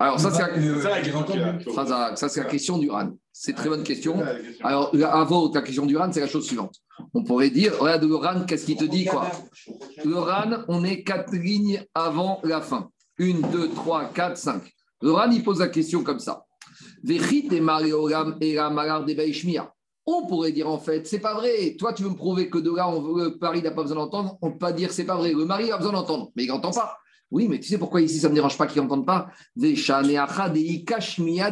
Alors, ça, c'est la, ça, c'est la question du RAN. C'est très bonne question. Alors, avant la question du RAN, c'est la chose suivante. On pourrait dire, regarde le RAN, qu'est-ce qu'il te dit quoi? Le RAN, on est quatre lignes avant la fin. Une, deux, trois, quatre, cinq. Le RAN, il pose la question comme ça. Vechit et Marioram et la Malar de on pourrait dire en fait, c'est pas vrai. Toi, tu veux me prouver que de là, on veut, le Paris n'a pas besoin d'entendre. On peut pas dire c'est pas vrai. Le mari a besoin d'entendre, mais il n'entend pas. Oui, mais tu sais pourquoi ici ça ne me dérange pas qu'il n'entende pas? Des des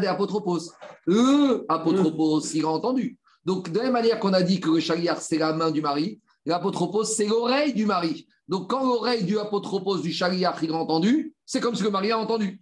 apotropos. Eux, apotropos, il a entendu. Donc, de la même manière qu'on a dit que le chariar, c'est la main du mari, L'apotropos, c'est l'oreille du mari. Donc, quand l'oreille du apotropos du chariach il a entendu, c'est comme ce que le mari a entendu.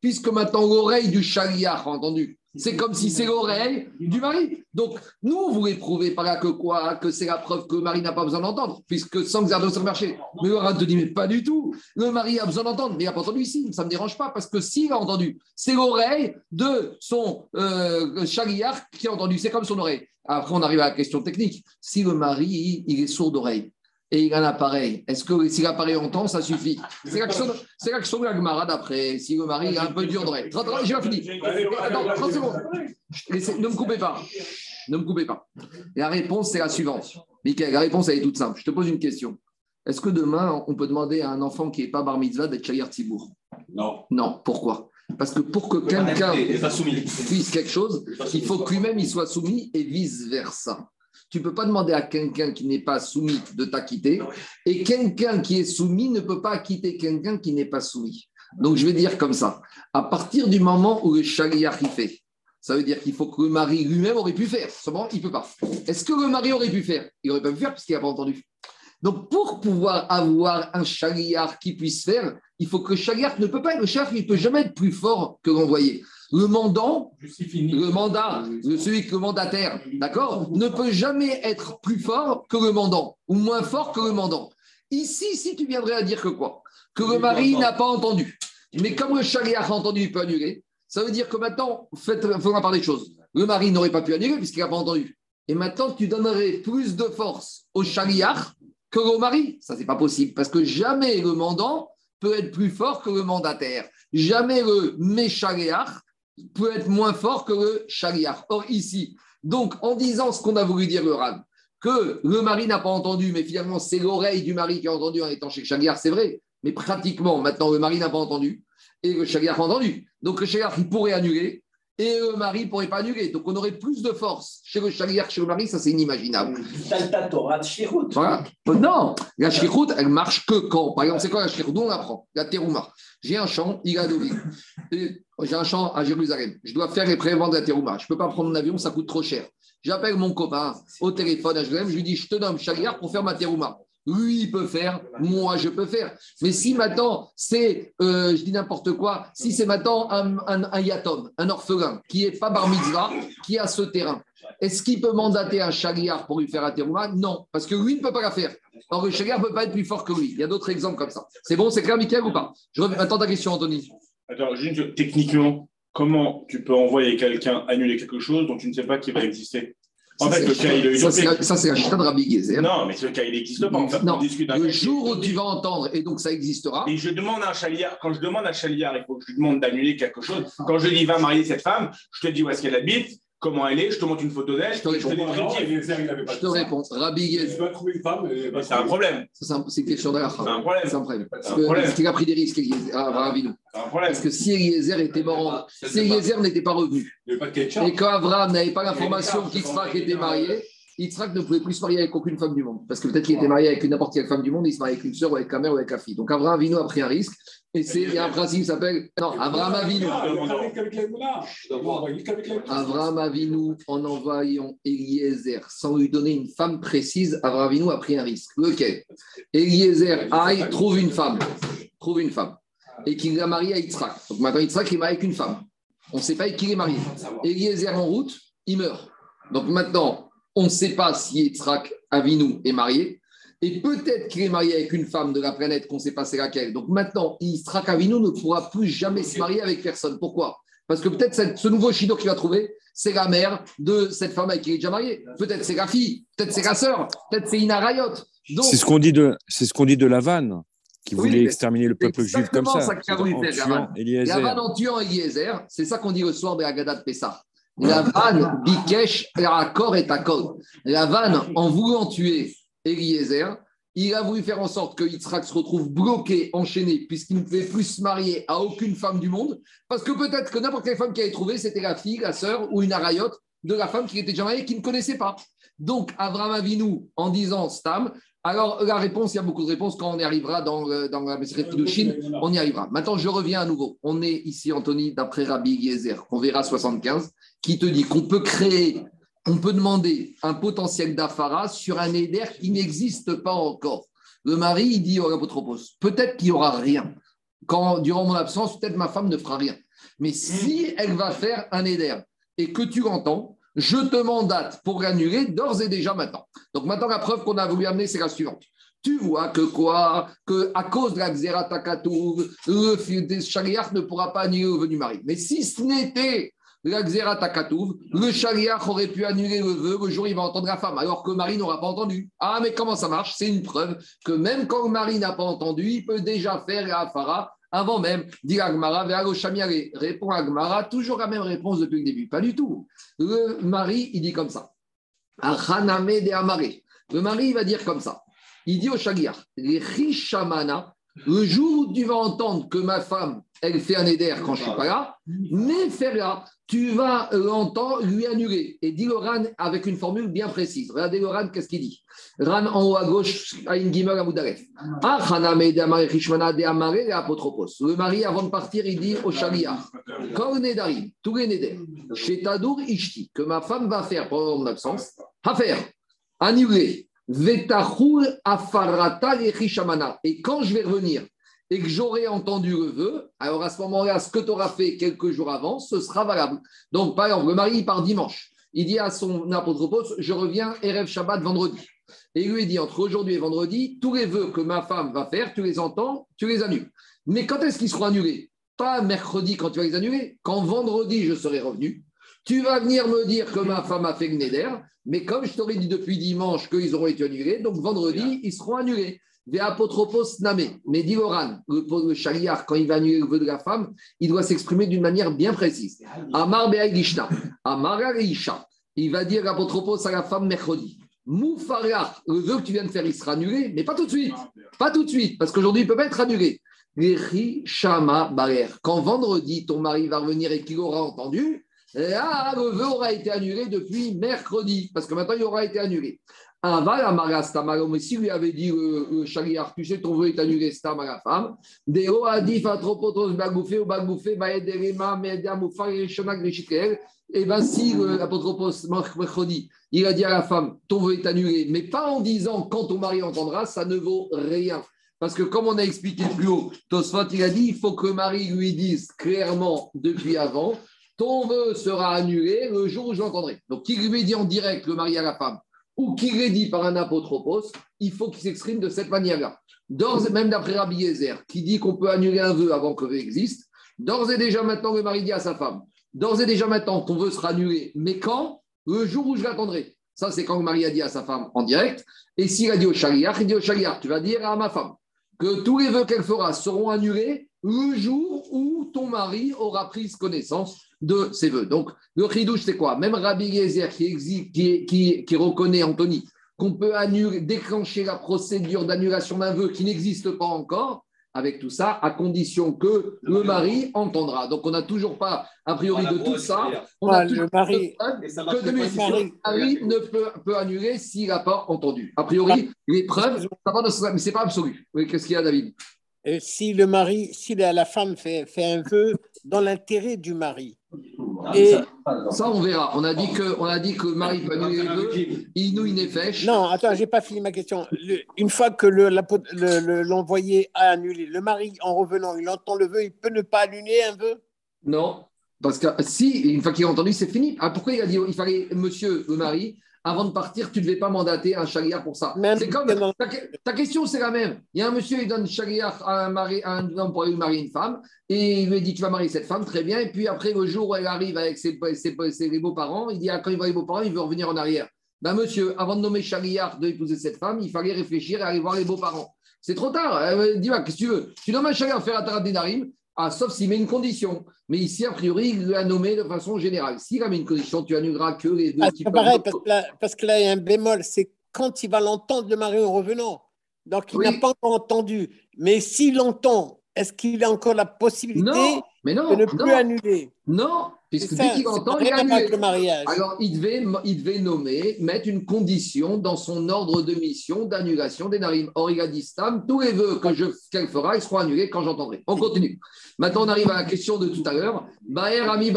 Puisque maintenant l'oreille du chariach a entendu. C'est comme si c'est l'oreille du mari. Donc, nous, on voulait prouver par là que quoi Que c'est la preuve que le mari n'a pas besoin d'entendre, puisque sans garder sur le marché. Mais le te dit, mais pas du tout. Le mari a besoin d'entendre, mais il n'a pas entendu ici. Ça ne me dérange pas, parce que s'il a entendu, c'est l'oreille de son euh, qui a entendu. C'est comme son oreille. Après, on arrive à la question technique. Si le mari, il est sourd d'oreille, et il a un appareil. Est-ce que si l'appareil entend, ça suffit? C'est l'action de la Gemara d'après. Si le mari est un peu dur d'oreille. J'ai pas fini. Attends, 30 secondes. Ne me coupez pas. Ne me coupez pas. La réponse, c'est la suivante. Michael, la réponse, elle est toute simple. Je te pose une question. Est-ce que demain, on peut demander à un enfant qui n'est pas bar mitzvah d'être Chayar Tibour Non. Non. Pourquoi? Parce que pour que quelqu'un puisse quelque chose, il faut que lui-même il soit soumis et vice-versa. Tu ne peux pas demander à quelqu'un qui n'est pas soumis de t'acquitter, et quelqu'un qui est soumis ne peut pas acquitter quelqu'un qui n'est pas soumis. Donc je vais dire comme ça, à partir du moment où le chariach y fait, ça veut dire qu'il faut que le mari lui-même aurait pu faire. Seulement, il ne peut pas. Est-ce que le mari aurait pu faire? Il n'aurait pas pu faire puisqu'il n'a pas entendu. Donc, pour pouvoir avoir un chariard qui puisse faire, il faut que le chariard ne peut pas être. Le chariard, il ne peut jamais être plus fort que l'envoyé. Le mandant, le mandat, celui que le mandataire, d'accord, ne peut jamais être plus fort que le mandant ou moins fort que le mandant. Ici, si tu viendrais à dire que quoi? Que le mari n'a pas entendu. Mais comme le chariard a entendu, il peut annuler. Ça veut dire que maintenant, il faudra parler des choses. Le mari n'aurait pas pu annuler puisqu'il n'a pas entendu. Et maintenant, tu donnerais plus de force au chariard que au mari. Ça, c'est pas possible parce que jamais le mandant peut être plus fort que le mandataire. Jamais le méchariard peut être moins fort que le chariar. Or, ici, donc, en disant ce qu'on a voulu dire le Ran, que le mari n'a pas entendu, mais finalement, c'est l'oreille du mari qui a entendu en étant chez le c'est vrai. Mais pratiquement, maintenant, le mari n'a pas entendu et le chariar a entendu. Donc, le chariar, il pourrait annuler et le mari ne pourrait pas annuler. Donc, on aurait plus de force chez le chariar que chez le mari, ça c'est inimaginable. Voilà. Non, la shirut, elle marche que quand. Par exemple, c'est quoi la shirut? D'où on apprend La terouma. J'ai un champ, il a J'ai un champ à Jérusalem. Je dois faire les prélèvements de la terouma. Je ne peux pas prendre un avion, ça coûte trop cher. J'appelle mon copain au téléphone à Jérusalem, je lui dis Je te donne chariar pour faire ma terouma. Lui, il peut faire, moi, je peux faire. Mais si maintenant, c'est, euh, je dis n'importe quoi, si c'est maintenant un, un, yatom, un orphelin, qui n'est pas bar mitzvah, qui a ce terrain, est-ce qu'il peut mandater un chagriard pour lui faire un terouma? Non, parce que lui ne peut pas la faire. Or, le chagriard ne peut pas être plus fort que lui. Il y a d'autres exemples comme ça. C'est bon, c'est clair, Michael, ou pas? Je reviens. Attends ta question, Anthony. Attends, techniquement, comment tu peux envoyer quelqu'un annuler quelque chose dont tu ne sais pas qu'il va exister? En fait, le cas, il Ça, c'est un chita de Rabbi Gezer. Non, mais ce cas, il n'existe pas. En fait, non, le jour où tu vas entendre, et donc ça existera. Et je demande à un chaliard, quand je demande à un chaliard, il faut que je lui demande d'annuler quelque chose. Quand je dis va marier cette femme, je te dis où est-ce qu'elle habite, comment elle est, je te montre une photo d'elle, je te, réponds. Je te réponds. Rabbi Gezer. Tu vas trouver une femme. C'est un problème. C'est une question d'Allah. C'est un problème. C'est un problème. Parce qu'il a pris des risques, ah, Rabbi Parce que si Eliezer était mort, si Eliezer n'était pas revenu, et qu'Abraham n'avait pas l'information qu'Israël était marié, Yitzhak ne pouvait plus se marier avec aucune femme du monde. Parce que peut-être qu'il était marié avec n'importe quelle femme du monde, il se marie avec une soeur ou avec la mère ou avec la fille. Donc Abraham Avinu a pris un risque. Et c'est, il y un principe qui s'appelle. Non, Abraham Avinu. Abraham Avinu, en envoyant Eliezer sans lui donner une femme précise, Abraham Avinu a pris un risque. Lequel Eliezer aille, trouve une femme. Trouve une femme. Et qu'il l'a marié à Yitzhak. Donc maintenant, Yitzhak est marié avec une femme. On ne sait pas avec qui il est marié. Eliezer en route, il meurt. Donc maintenant, on ne sait pas si Yitzhak Avinu est marié. Et peut-être qu'il est marié avec une femme de la planète qu'on ne sait pas c'est laquelle. Donc maintenant, Yitzhak Avinu ne pourra plus jamais se marier avec personne. Pourquoi? Parce que peut-être ce nouveau Shido qu'il va trouver, c'est la mère de cette femme avec qui il est déjà marié. Peut-être c'est la fille, peut-être c'est la sœur, peut-être c'est Ina Rayot. C'est ce qu'on dit de, c'est ce qu'on dit de Lavanne qui voulait exterminer le peuple juif comme ça. ça en, tuant Eliezer. en tuant Eliezer, c'est ça qu'on dit le soir de la Gada de Pessah. La vanne, Bikesh, Erakor et Takol. La vanne, en voulant tuer Eliezer, il a voulu faire en sorte que Yitzhak se retrouve bloqué, enchaîné, puisqu'il ne pouvait plus se marier à aucune femme du monde, parce que peut-être que n'importe quelle femme qu'il avait trouvée, c'était la fille, la sœur ou une arayote de la femme qui était déjà mariée, qu'il ne connaissait pas. Donc, Abraham Avinu, en disant Stam, alors la réponse, il y a beaucoup de réponses. Quand on y arrivera dans, dans la de Chine, on y arrivera. Maintenant, je reviens à nouveau. On est ici, Anthony, d'après Rabbi Yezer, on verra 75 qui te dit qu'on peut créer on peut demander un potentiel d'afara sur un éder qui n'existe pas encore. Le mari, il dit au peut-être qu'il n'y aura rien. Quand, durant mon absence, peut-être ma femme ne fera rien. Mais si elle va faire un éder et que tu l'entends, je te mandate pour l'annuler d'ores et déjà maintenant. Donc maintenant, la preuve qu'on a voulu amener, c'est la suivante. Tu vois que quoi? Que à cause de la Xeratakatouv, le chariach ne pourra pas annuler le vœu du mari. Mais si ce n'était la Xeratakatouv, le chariach aurait pu annuler le vœu le jour il va entendre la femme, alors que le mari n'aura pas entendu. Ah, mais comment ça marche? C'est une preuve que même quand le mari n'a pas entendu, il peut déjà faire la Afara avant même, dit Agmara, répond Agmara, toujours la même réponse depuis le début. Pas du tout. Le mari, il dit comme ça. Le mari, il va dire comme ça. Il dit au Rishamana, le jour où tu vas entendre que ma femme, elle fait un éder quand je ne suis pas là, mais là, tu vas l'entendre lui annuler. Et dit le Ran avec une formule bien précise. Regardez le Ran, qu'est-ce qu'il dit? Ran en haut à gauche, à une gimel à Ah, Le mari, avant de partir, il dit au Shagiar, Kornedarim, tous les néder, chez Tadour Ishti, que ma femme va faire pendant mon absence, à faire, annuler et quand je vais revenir et que j'aurai entendu le vœu, alors à ce moment-là, ce que tu auras fait quelques jours avant, ce sera valable. Donc, par exemple, le mari part dimanche. Il dit à son apôtre Je reviens Erev Shabbat vendredi. Et il lui dit Entre aujourd'hui et vendredi, tous les vœux que ma femme va faire, tu les entends, tu les annules. Mais quand est-ce qu'ils seront annulés? Pas mercredi quand tu vas les annuler, quand vendredi je serai revenu. Tu vas venir me dire que ma femme a fait Gneder, mais comme je t'aurais dit depuis dimanche qu'ils auront été annulés, donc vendredi, ils seront annulés. Apotropos namé. Mais dit le, le quand il va annuler le vœu de la femme, il doit s'exprimer d'une manière bien précise. Amar be'aïgishna, amar Il va dire l'apotropos à la femme mercredi. Moufara, le vœu que tu viens de faire, il sera annulé, mais pas tout de suite. Pas tout de suite, parce qu'aujourd'hui, il ne peut pas être annulé. Quand vendredi, ton mari va revenir et qu'il aura entendu, le vœu aura été annulé depuis mercredi, parce que maintenant il aura été annulé. Aval à mais si lui avait dit le, chariar, tu sais, ton vœu est annulé, c'est à la femme. Deo adif atropotos bagoufé ou bagoufé, baederema, medamoufar, rishonak, rishikel. Et bien, si l'apotropos mercredi, il a dit à la femme, ton vœu est annulé, mais pas en disant quand ton mari entendra, ça ne vaut rien. Parce que comme on a expliqué plus haut, Tosfot, il a dit, il faut que le mari lui dise clairement depuis avant, ton vœu sera annulé le jour où je l'entendrai. Donc, qu'il lui dit en direct, le mari à la femme, ou qu'il l'ait dit par un apotropos, il faut qu'il s'exprime de cette manière-là. D'ores et même d'après Rabbi Yezer, qui dit qu'on peut annuler un vœu avant que vœu existe, d'ores et déjà maintenant, le mari dit à sa femme, d'ores et déjà maintenant, ton vœu sera annulé, mais quand? Le jour où je l'attendrai. Ça, c'est quand le mari a dit à sa femme en direct. Et s'il a dit au chariar, il dit au tu vas dire à ma femme que tous les vœux qu'elle fera seront annulés le jour où ton mari aura pris connaissance de ses voeux. Donc, le chidouche, c'est quoi? Même Rabbi Yezer qui, qui, qui, reconnaît, Anthony, qu'on peut annuler, déclencher la procédure d'annulation d'un vœu qui n'existe pas encore, avec tout ça, à condition que le mari entendra. Donc, on n'a toujours pas, a priori, de tout ça. On a le mari, que de le mari ne peut, peut annuler s'il n'a pas entendu. A priori, les preuves, mais ce n'est pas absolu. Qu'est-ce qu'il y a, David? Si le mari, si la, femme fait, fait, un vœu dans l'intérêt du mari. Et ça, on verra. On a dit que, on a dit que le mari peut annuler le vœu. Il nous, il fêche. Non, attends, j'ai pas fini ma question. une fois que l'envoyé le, a annulé, le mari, en revenant, il entend le vœu, il peut ne pas annuler un vœu? Non, parce que si, une fois qu'il a entendu, c'est fini. Ah, pourquoi il a dit il fallait, monsieur le mari, avant de partir, tu ne devais pas mandater un chariard pour ça. C'est comme ta, question, c'est la même. Il y a un monsieur, il donne chariard à un, mari, un homme pour marier une femme, et il lui dit Tu vas marier cette femme, très bien. Et puis après, le jour où elle arrive avec ses, ses, beaux-parents, il dit ah, Quand il voit les beaux-parents, il veut revenir en arrière. Ben, monsieur, avant de nommer chariard d'épouser cette femme, il fallait réfléchir et aller voir les beaux-parents. C'est trop tard. Dis-moi, qu'est-ce que tu veux? Tu nommes un chariard faire un Dinarim, ah, sauf s'il met une condition. Mais ici, a priori, il l'a nommé de façon générale. S'il a mis une condition, tu annuleras que les deux. Ah, c'est pareil, parce que, là, parce que, là, il y a un bémol, c'est quand il va l'entendre, le mari en revenant. Donc, il n'a pas encore entendu. Mais s'il l'entend, est-ce qu'il a encore la possibilité de ne plus annuler? Non, puisque dès qu'il entend, il annule. Le mariage. Alors, il devait, il devait nommer, mettre une condition dans son ordre de mission d'annulation des narim. Or, il a dit tous les vœux que je, qu'elle fera, ils seront annulés quand j'entendrai. On continue. Maintenant, on arrive à la question de tout à l'heure. Baer Ami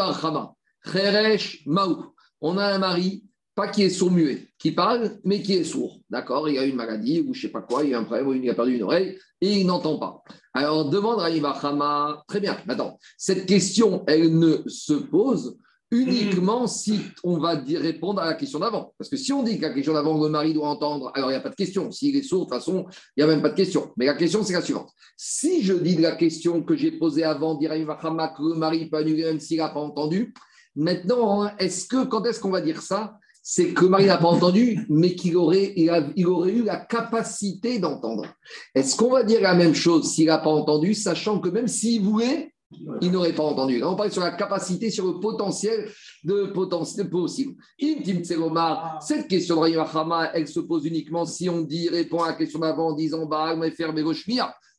Cheresh Maou. On a un mari pas qui est sourd-muet, qui parle, mais qui est sourd. D'accord Il a une maladie ou je ne sais pas quoi, il a un problème, ou il a perdu une oreille et il n'entend pas. Alors, demande à Ibachama, très bien, maintenant, cette question, elle ne se pose uniquement si on va répondre à la question d'avant. Parce que si on dit que la question d'avant, le mari doit entendre, alors il n'y a pas de question. S'il est sourd, de toute façon, il n'y a même pas de question. Mais la question, c'est la suivante. Si je dis de la question que j'ai posée avant, dire à que le mari peut annuler même s'il n'a pas entendu, maintenant, est-ce que, quand est-ce qu'on va dire ça? C'est que Marie n'a pas entendu, mais qu'il aurait, eu la capacité d'entendre. Est-ce qu'on va dire la même chose s'il n'a pas entendu, sachant que même s'il voulait, il n'aurait pas entendu? On parle sur la capacité, sur le potentiel de potentiel possible. Cette question de Rahim elle se pose uniquement si on dit, répond à la question d'avant en disant Bah, faire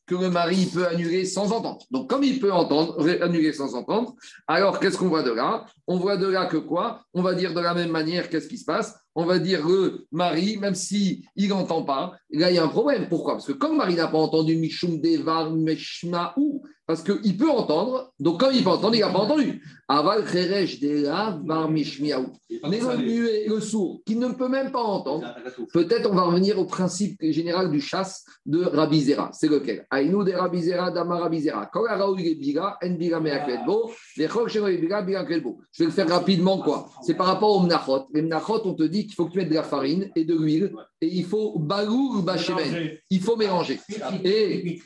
que le mari peut annuler sans entendre. Donc, comme il peut entendre, annuler sans entendre, alors qu'est-ce qu'on voit de là? On voit de là que quoi? On va dire de la même manière, qu'est-ce qui se passe? On va dire le mari, même s'il il n'entend pas, là, il y a un problème. Pourquoi? Parce que comme le mari n'a pas entendu Mishum Devar Meshma ou parce qu'il peut entendre, donc quand il peut entendre, il n'a pas entendu. Aval Kheresh Mishmiaou. Mais le muet, le sourd, qui ne peut même pas entendre, peut-être on va revenir au principe général du chasse de Rabizera. C'est lequel? Aïnou de Dama Chok Shemo biga, biga akelbo. Je vais le faire rapidement, quoi. C'est par rapport au Mnachot. Les Mnachot, on te dit qu'il faut que tu mettes de la farine et de l'huile, et il faut balou bachemen. Il faut mélanger. Et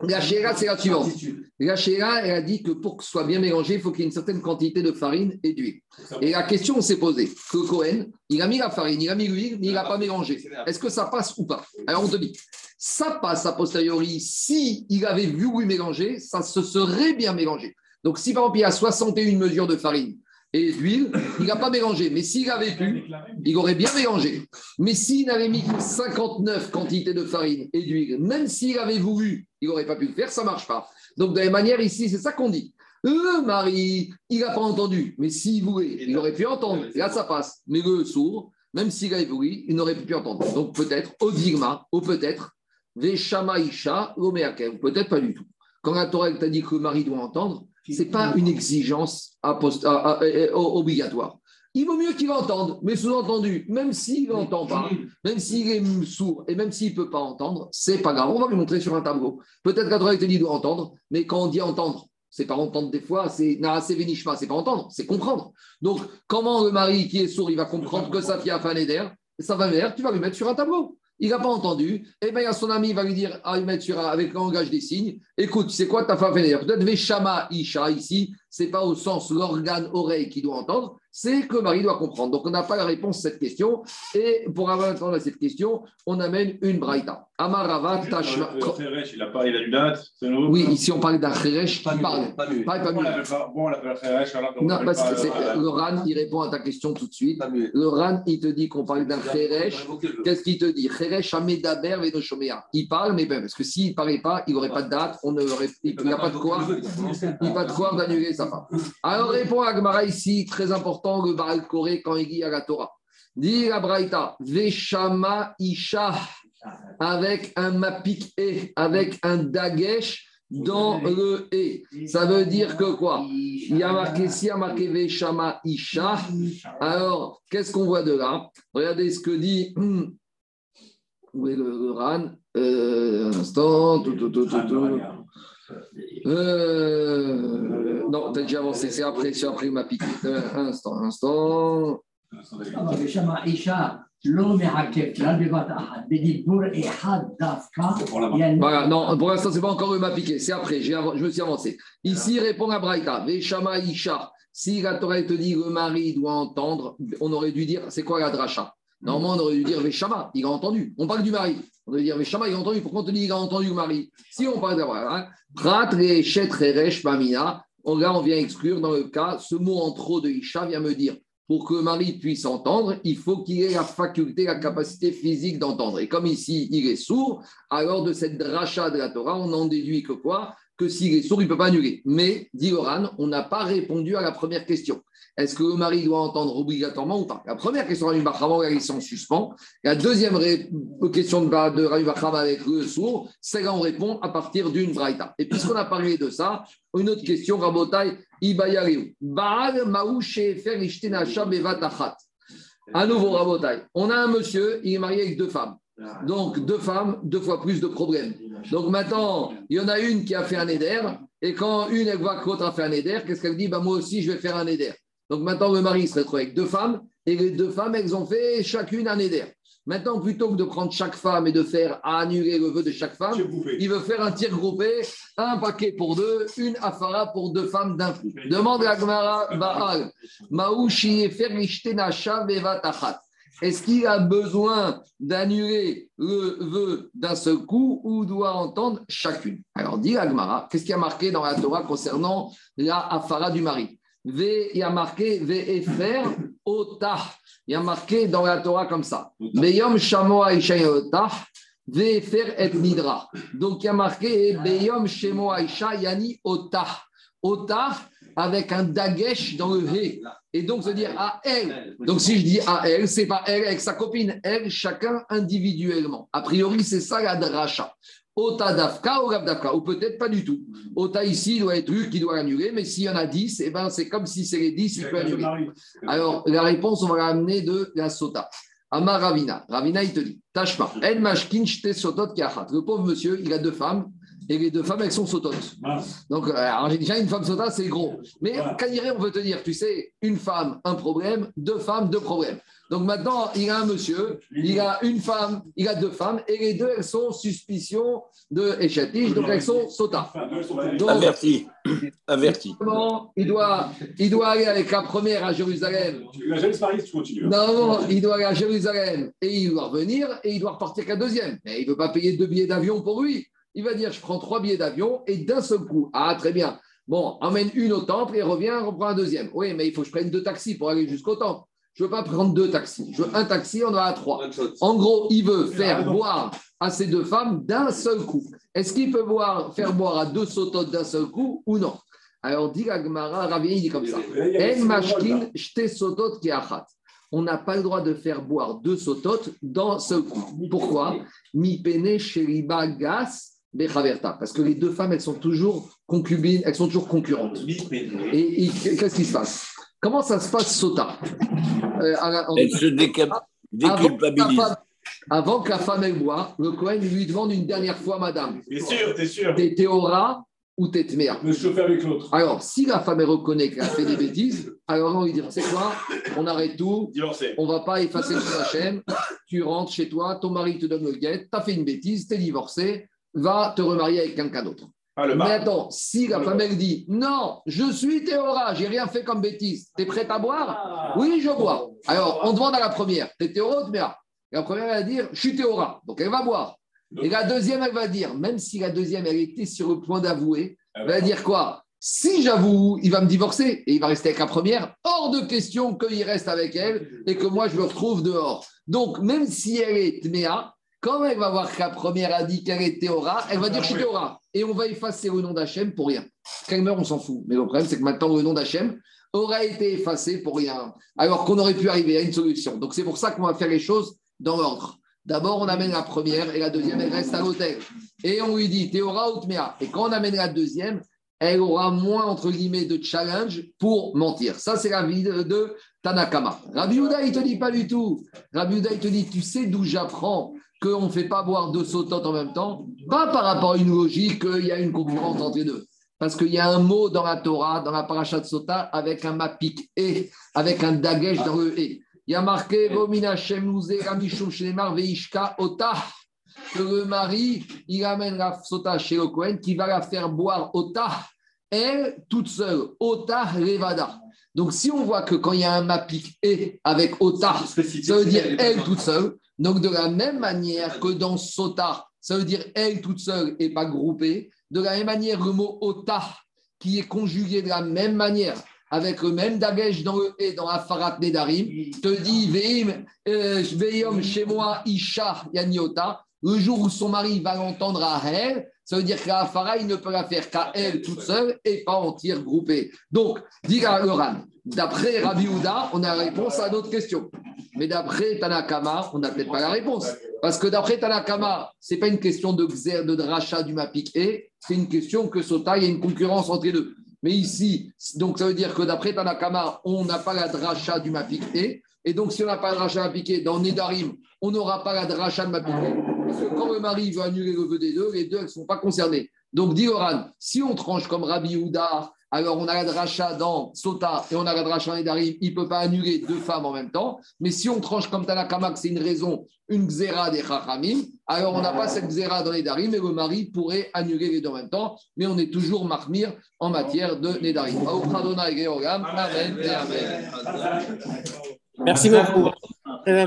la chéra, c'est la suivante. La chéra, elle a dit que pour que ce soit bien mélangé, il faut qu'il y ait une certaine quantité de farine et d'huile. Et la question s'est posée que Cohen, il a mis la farine, il a mis l'huile, mais il n'a pas mélangé. Est-ce que ça passe ou pas? Alors on te dit, ça passe a posteriori. Si il avait vu oui mélanger, ça se serait bien mélangé. Donc si par exemple il y a 61 mesures de farine et d'huile, il n'a pas mélangé. Mais s'il avait pu, il aurait bien mélangé. Mais s'il n'avait mis que 59 quantités de farine et d'huile, même s'il avait voulu, il n'aurait pas pu le faire, ça ne marche pas. Donc de la même manière, ici, c'est ça qu'on dit. Le mari, il n'a pas entendu, mais s'il voulait, il aurait pu entendre. Là, ça passe. Mais le sourd, même s'il avait voulu, il n'aurait pu entendre. Donc peut-être Odigma, ou peut-être Veshama Isha, ou peut-être pas du tout. Quand la Torah t'a dit que le mari doit entendre, ce n'est pas une exigence obligatoire. Il vaut mieux qu'il entende, mais sous-entendu, même s'il n'entend pas, même s'il est sourd et même s'il ne peut pas entendre, c'est pas grave. On va lui montrer sur un tableau. Peut-être qu'Adroit te dit doit entendre, mais quand on dit entendre, c'est pas entendre des fois, c'est c'est vénishma, c'est pas entendre, c'est comprendre. Donc, comment le mari qui est sourd, il va comprendre que sa fille a fané d'air, ça va tu vas lui mettre sur un tableau il n'a pas entendu, et eh bien son ami va lui dire, ah, avec le langage des signes, écoute, c'est quoi ta femme Peut-être Veshama Isha ici, c'est pas au sens l'organe oreille qui doit entendre, c'est que Marie doit comprendre. Donc, on n'a pas la réponse à cette question. Et pour avoir réponse à cette question, on amène une braïta. Amarava Tashma. il a date, Oui, ici on parle d'un Kheresh qui parle. Pas mieux. Pas. Bon, on l'appelle Kheresh. Non, parce que le RAN, il répond à ta question tout de suite. Le RAN, il te dit qu'on parle d'un Kheresh. Qu'est-ce qu'il te dit? Amedaber Venoshomea. Il parle, mais ben, parce que s'il ne parlait pas, il n'aurait pas de date, on il n'y a pas de quoi. Il n'y a pas de quoi d'annuler sa femme. Alors, répond à Agmara ici, très important le Baal Koré quand il dit à la Torah. Dit la Braïta, Veshama Isha, avec un mapik e, avec un dagesh dans le e. Ça veut dire que quoi? Il y a marqué, si il y a marqué Veshama Isha, alors qu'est-ce qu'on voit de là? Regardez ce que dit. Est le, RAN? Euh, Un instant. Tout, tout, tout, euh, non, t'as déjà avancé, c'est après, c'est après ma pique. Euh, un instant, Voilà, non, pour l'instant, c'est pas encore ma piqué, c'est après, je me suis avancé. Ici, répond à Braïta, Veshama Isha. Si la Torah te dit le mari doit entendre, on aurait dû dire, c'est quoi la dracha? Normalement, on aurait dû dire Veshama, il a entendu. On parle du mari. On aurait dû dire Veshama, il a entendu. Pourquoi on te dit il a entendu le mari? Si on parle d'avoir, hein, Prat, Rechet, Reresh, Mamina, là, on vient exclure dans le cas, ce mot en trop de Isha vient me dire pour que le mari puisse entendre, il faut qu'il ait la faculté, la capacité physique d'entendre. Et comme ici, il est sourd, alors de cette dracha de la Torah, on en déduit que quoi? Que s'il est sourd, il ne peut pas annuler. Mais, dit Oran, on n'a pas répondu à la première question. Est-ce que le mari doit entendre obligatoirement ou pas? La première question de Rabbi Bachama, elle est en suspens. La deuxième question de, de Rabbi avec le sourd, c'est là on répond à partir d'une braïta. Et puisqu'on a parlé de ça, une autre question, Rabotai, Ibayariou. Baal Fer Bevatachat. À nouveau, Rabotai, on a un monsieur, il est marié avec deux femmes. Donc, deux femmes, deux fois plus de problèmes. Donc maintenant, il y en a une qui a fait un éder, et quand une, elle voit que l'autre a fait un éder, qu'est-ce qu'elle dit? Bah, Moi aussi, je vais faire un éder. Donc maintenant, le mari se retrouve avec deux femmes, et les deux femmes, elles ont fait chacune un éder. Maintenant, plutôt que de prendre chaque femme et de faire annuler le vœu de chaque femme, il veut faire un tir groupé, un paquet pour deux, une afara pour deux femmes d'un coup. Demande à Gmara Baal, Maouchi Est-ce qu'il a besoin d'annuler le vœu d'un seul coup ou doit entendre chacune? Alors, dit Agmara, qu'est-ce qui a marqué dans la Torah concernant la afara du mari? V, il y a marqué Ve'efer Ota. Il y a marqué dans la Torah comme ça. Beyom Shamoa Ota. Ve'efer et Nidra. Donc il y a marqué Beyom Shemo Isha Yani Ota. Ota avec un dagesh dans le He. Et donc, ça veut dire à elle. Donc, si je dis à elle, c'est pas elle avec sa copine, elle, chacun individuellement. A priori, c'est ça la dracha. Ota Dafka ou Dafka, ou peut-être pas du tout. Ota ici doit être lui qui doit annuler, mais s'il y en a 10, eh ben, c'est comme si c'est les 10 qui peut annuler. Alors, la réponse, on va l'amener de la Sota. Amar Ravina. Ravina, il te dit Tashma, El Mashkin Sotot Le pauvre monsieur, il a deux femmes, et les deux femmes, elles sont sototes. Donc, euh, déjà, une femme sota, c'est gros. Mais quand on veut te dire, tu sais, une femme, un problème, deux femmes, deux problèmes. Donc maintenant, il a un monsieur, il a une femme, il a deux femmes, et les deux, elles sont suspicion de échatiche, donc elles sont sota. Averti. Averti. Il doit, il doit aller avec la première à Jérusalem. Tu continues. Non, non, il doit aller à Jérusalem et il doit revenir et il doit repartir qu'à deuxième. Mais il ne veut pas payer deux billets d'avion pour lui. Il va dire, je prends trois billets d'avion et d'un seul coup, ah très bien, bon, emmène une au temple et revient, reprend un deuxième. Oui, mais il faut que je prenne deux taxis pour aller jusqu'au temple. Je ne veux pas prendre deux taxis. Je veux un taxi, on en a trois. En gros, il veut faire boire à ces deux femmes d'un seul coup. Est-ce qu'il peut boire, faire boire à deux sototes d'un seul coup ou non? Alors, dit Agmara, Ravien, il dit comme ça. On n'a pas le droit de faire boire deux sototes d'un seul coup. Pourquoi? Mi pene sheriba gas parce que les deux femmes, elles sont toujours concubines, elles sont toujours concurrentes. Et, qu'est-ce qui se passe? Comment ça se passe, Sota? Euh, Elle se déculpabilise. Avant que la femme elle boit, le Cohen lui demande une dernière fois, madame. T'es sûr, t'es sûr. T'es Théora ou t'es Tméa Me chauffer avec l'autre. Alors, si la femme elle reconnaît qu'elle a fait des bêtises, alors on lui dit c'est quoi? On arrête tout. Divorcé. On va pas effacer la chaîne. Tu rentres chez toi, ton mari te donne le guet, t'as fait une bêtise, t'es divorcé va te remarier avec quelqu'un d'autre. Ah, Mais attends, si la femme elle dit non, je suis Théora, j'ai rien fait comme bêtise, t'es prête à boire? Ah. Oui, je bois. Alors, on demande à la première, t'es Théora ou Théora La première elle va dire je suis Théora, donc elle va boire. Et la deuxième, elle va dire, même si la deuxième, elle était sur le point d'avouer, elle va dire quoi? Si j'avoue, il va me divorcer et il va rester avec la première. Hors de question qu'il reste avec elle et que moi, je me retrouve dehors. Donc, même si elle est Tméa, quand elle va voir que la première a dit qu'elle est Théora, elle va dire je suis Théora. Et on va effacer le nom d'Hachem pour rien. Quand elle meurt, on s'en fout. Mais le problème, c'est que maintenant, le nom d'Hachem aura été effacé pour rien. Alors qu'on aurait pu arriver à une solution. Donc, c'est pour ça qu'on va faire les choses dans l'ordre. D'abord, on amène la première et la deuxième, elle reste à l'hôtel. Et on lui dit Théora ou Tméa. Et quand on amène la deuxième, elle aura moins, entre guillemets, de challenge pour mentir. Ça, c'est la vie de, Tanakama. Rabbi Uda, il ne te dit pas du tout. Rabbi Uda, il te dit, tu sais d'où j'apprends qu'on ne fait pas boire deux sautotes en même temps, pas par rapport à une logique qu'il y a une concurrence entre les deux. Parce qu'il y a un mot dans la Torah, dans la paracha de Sota, avec un mapik et, avec un dagesh dans le et. Il y a marqué Vomina Veishka Ota. Que le mari, il amène la Sota chez le Kohen qui va la faire boire Ota, elle toute seule. Ota Revada. Donc si on voit que quand il y a un mapik et avec Ota, ça veut dire elle toute seule. Donc, de la même manière que dans Sota, ça veut dire elle toute seule et pas groupée, de la même manière, le mot Ota, qui est conjugué de la même manière, avec le même dagesh dans le et dans Afarat Nedarim, te dit Veim, euh, chez moi, Isha, Yaniota, le jour où son mari va l'entendre à elle, ça veut dire que la il ne peut la faire qu'à elle toute seule et pas en tir groupé. Donc, dit d'après Rabbi Houda, on a la réponse à notre question. Mais d'après Tanakama, on n'a peut-être pas la réponse. Parce que d'après Tanakama, ce n'est pas une question de xer, de dracha du mapik et, c'est une question que Sota, il y a une concurrence entre les deux. Mais ici, donc ça veut dire que d'après Tanakama, on n'a pas la dracha du mapik et, Et donc, si on n'a pas de rachat appliqué dans Nedarim, on n'aura pas la dracha de m'appliquer. Quand le mari veut annuler le vœu des deux, les deux ne sont pas concernés. Donc, dit Oran, si on tranche comme Rabbi Houda, alors on a la dracha dans Sota et on a la dracha dans Nedarim, il ne peut pas annuler deux femmes en même temps. Mais si on tranche comme Tanakamak, c'est une raison, une xéra des Chachamim, alors on n'a pas cette xéra dans Nedarim et le mari pourrait annuler les deux en même temps. Mais on est toujours marmire en matière de Nedarim. Amen et Amen. Merci beaucoup.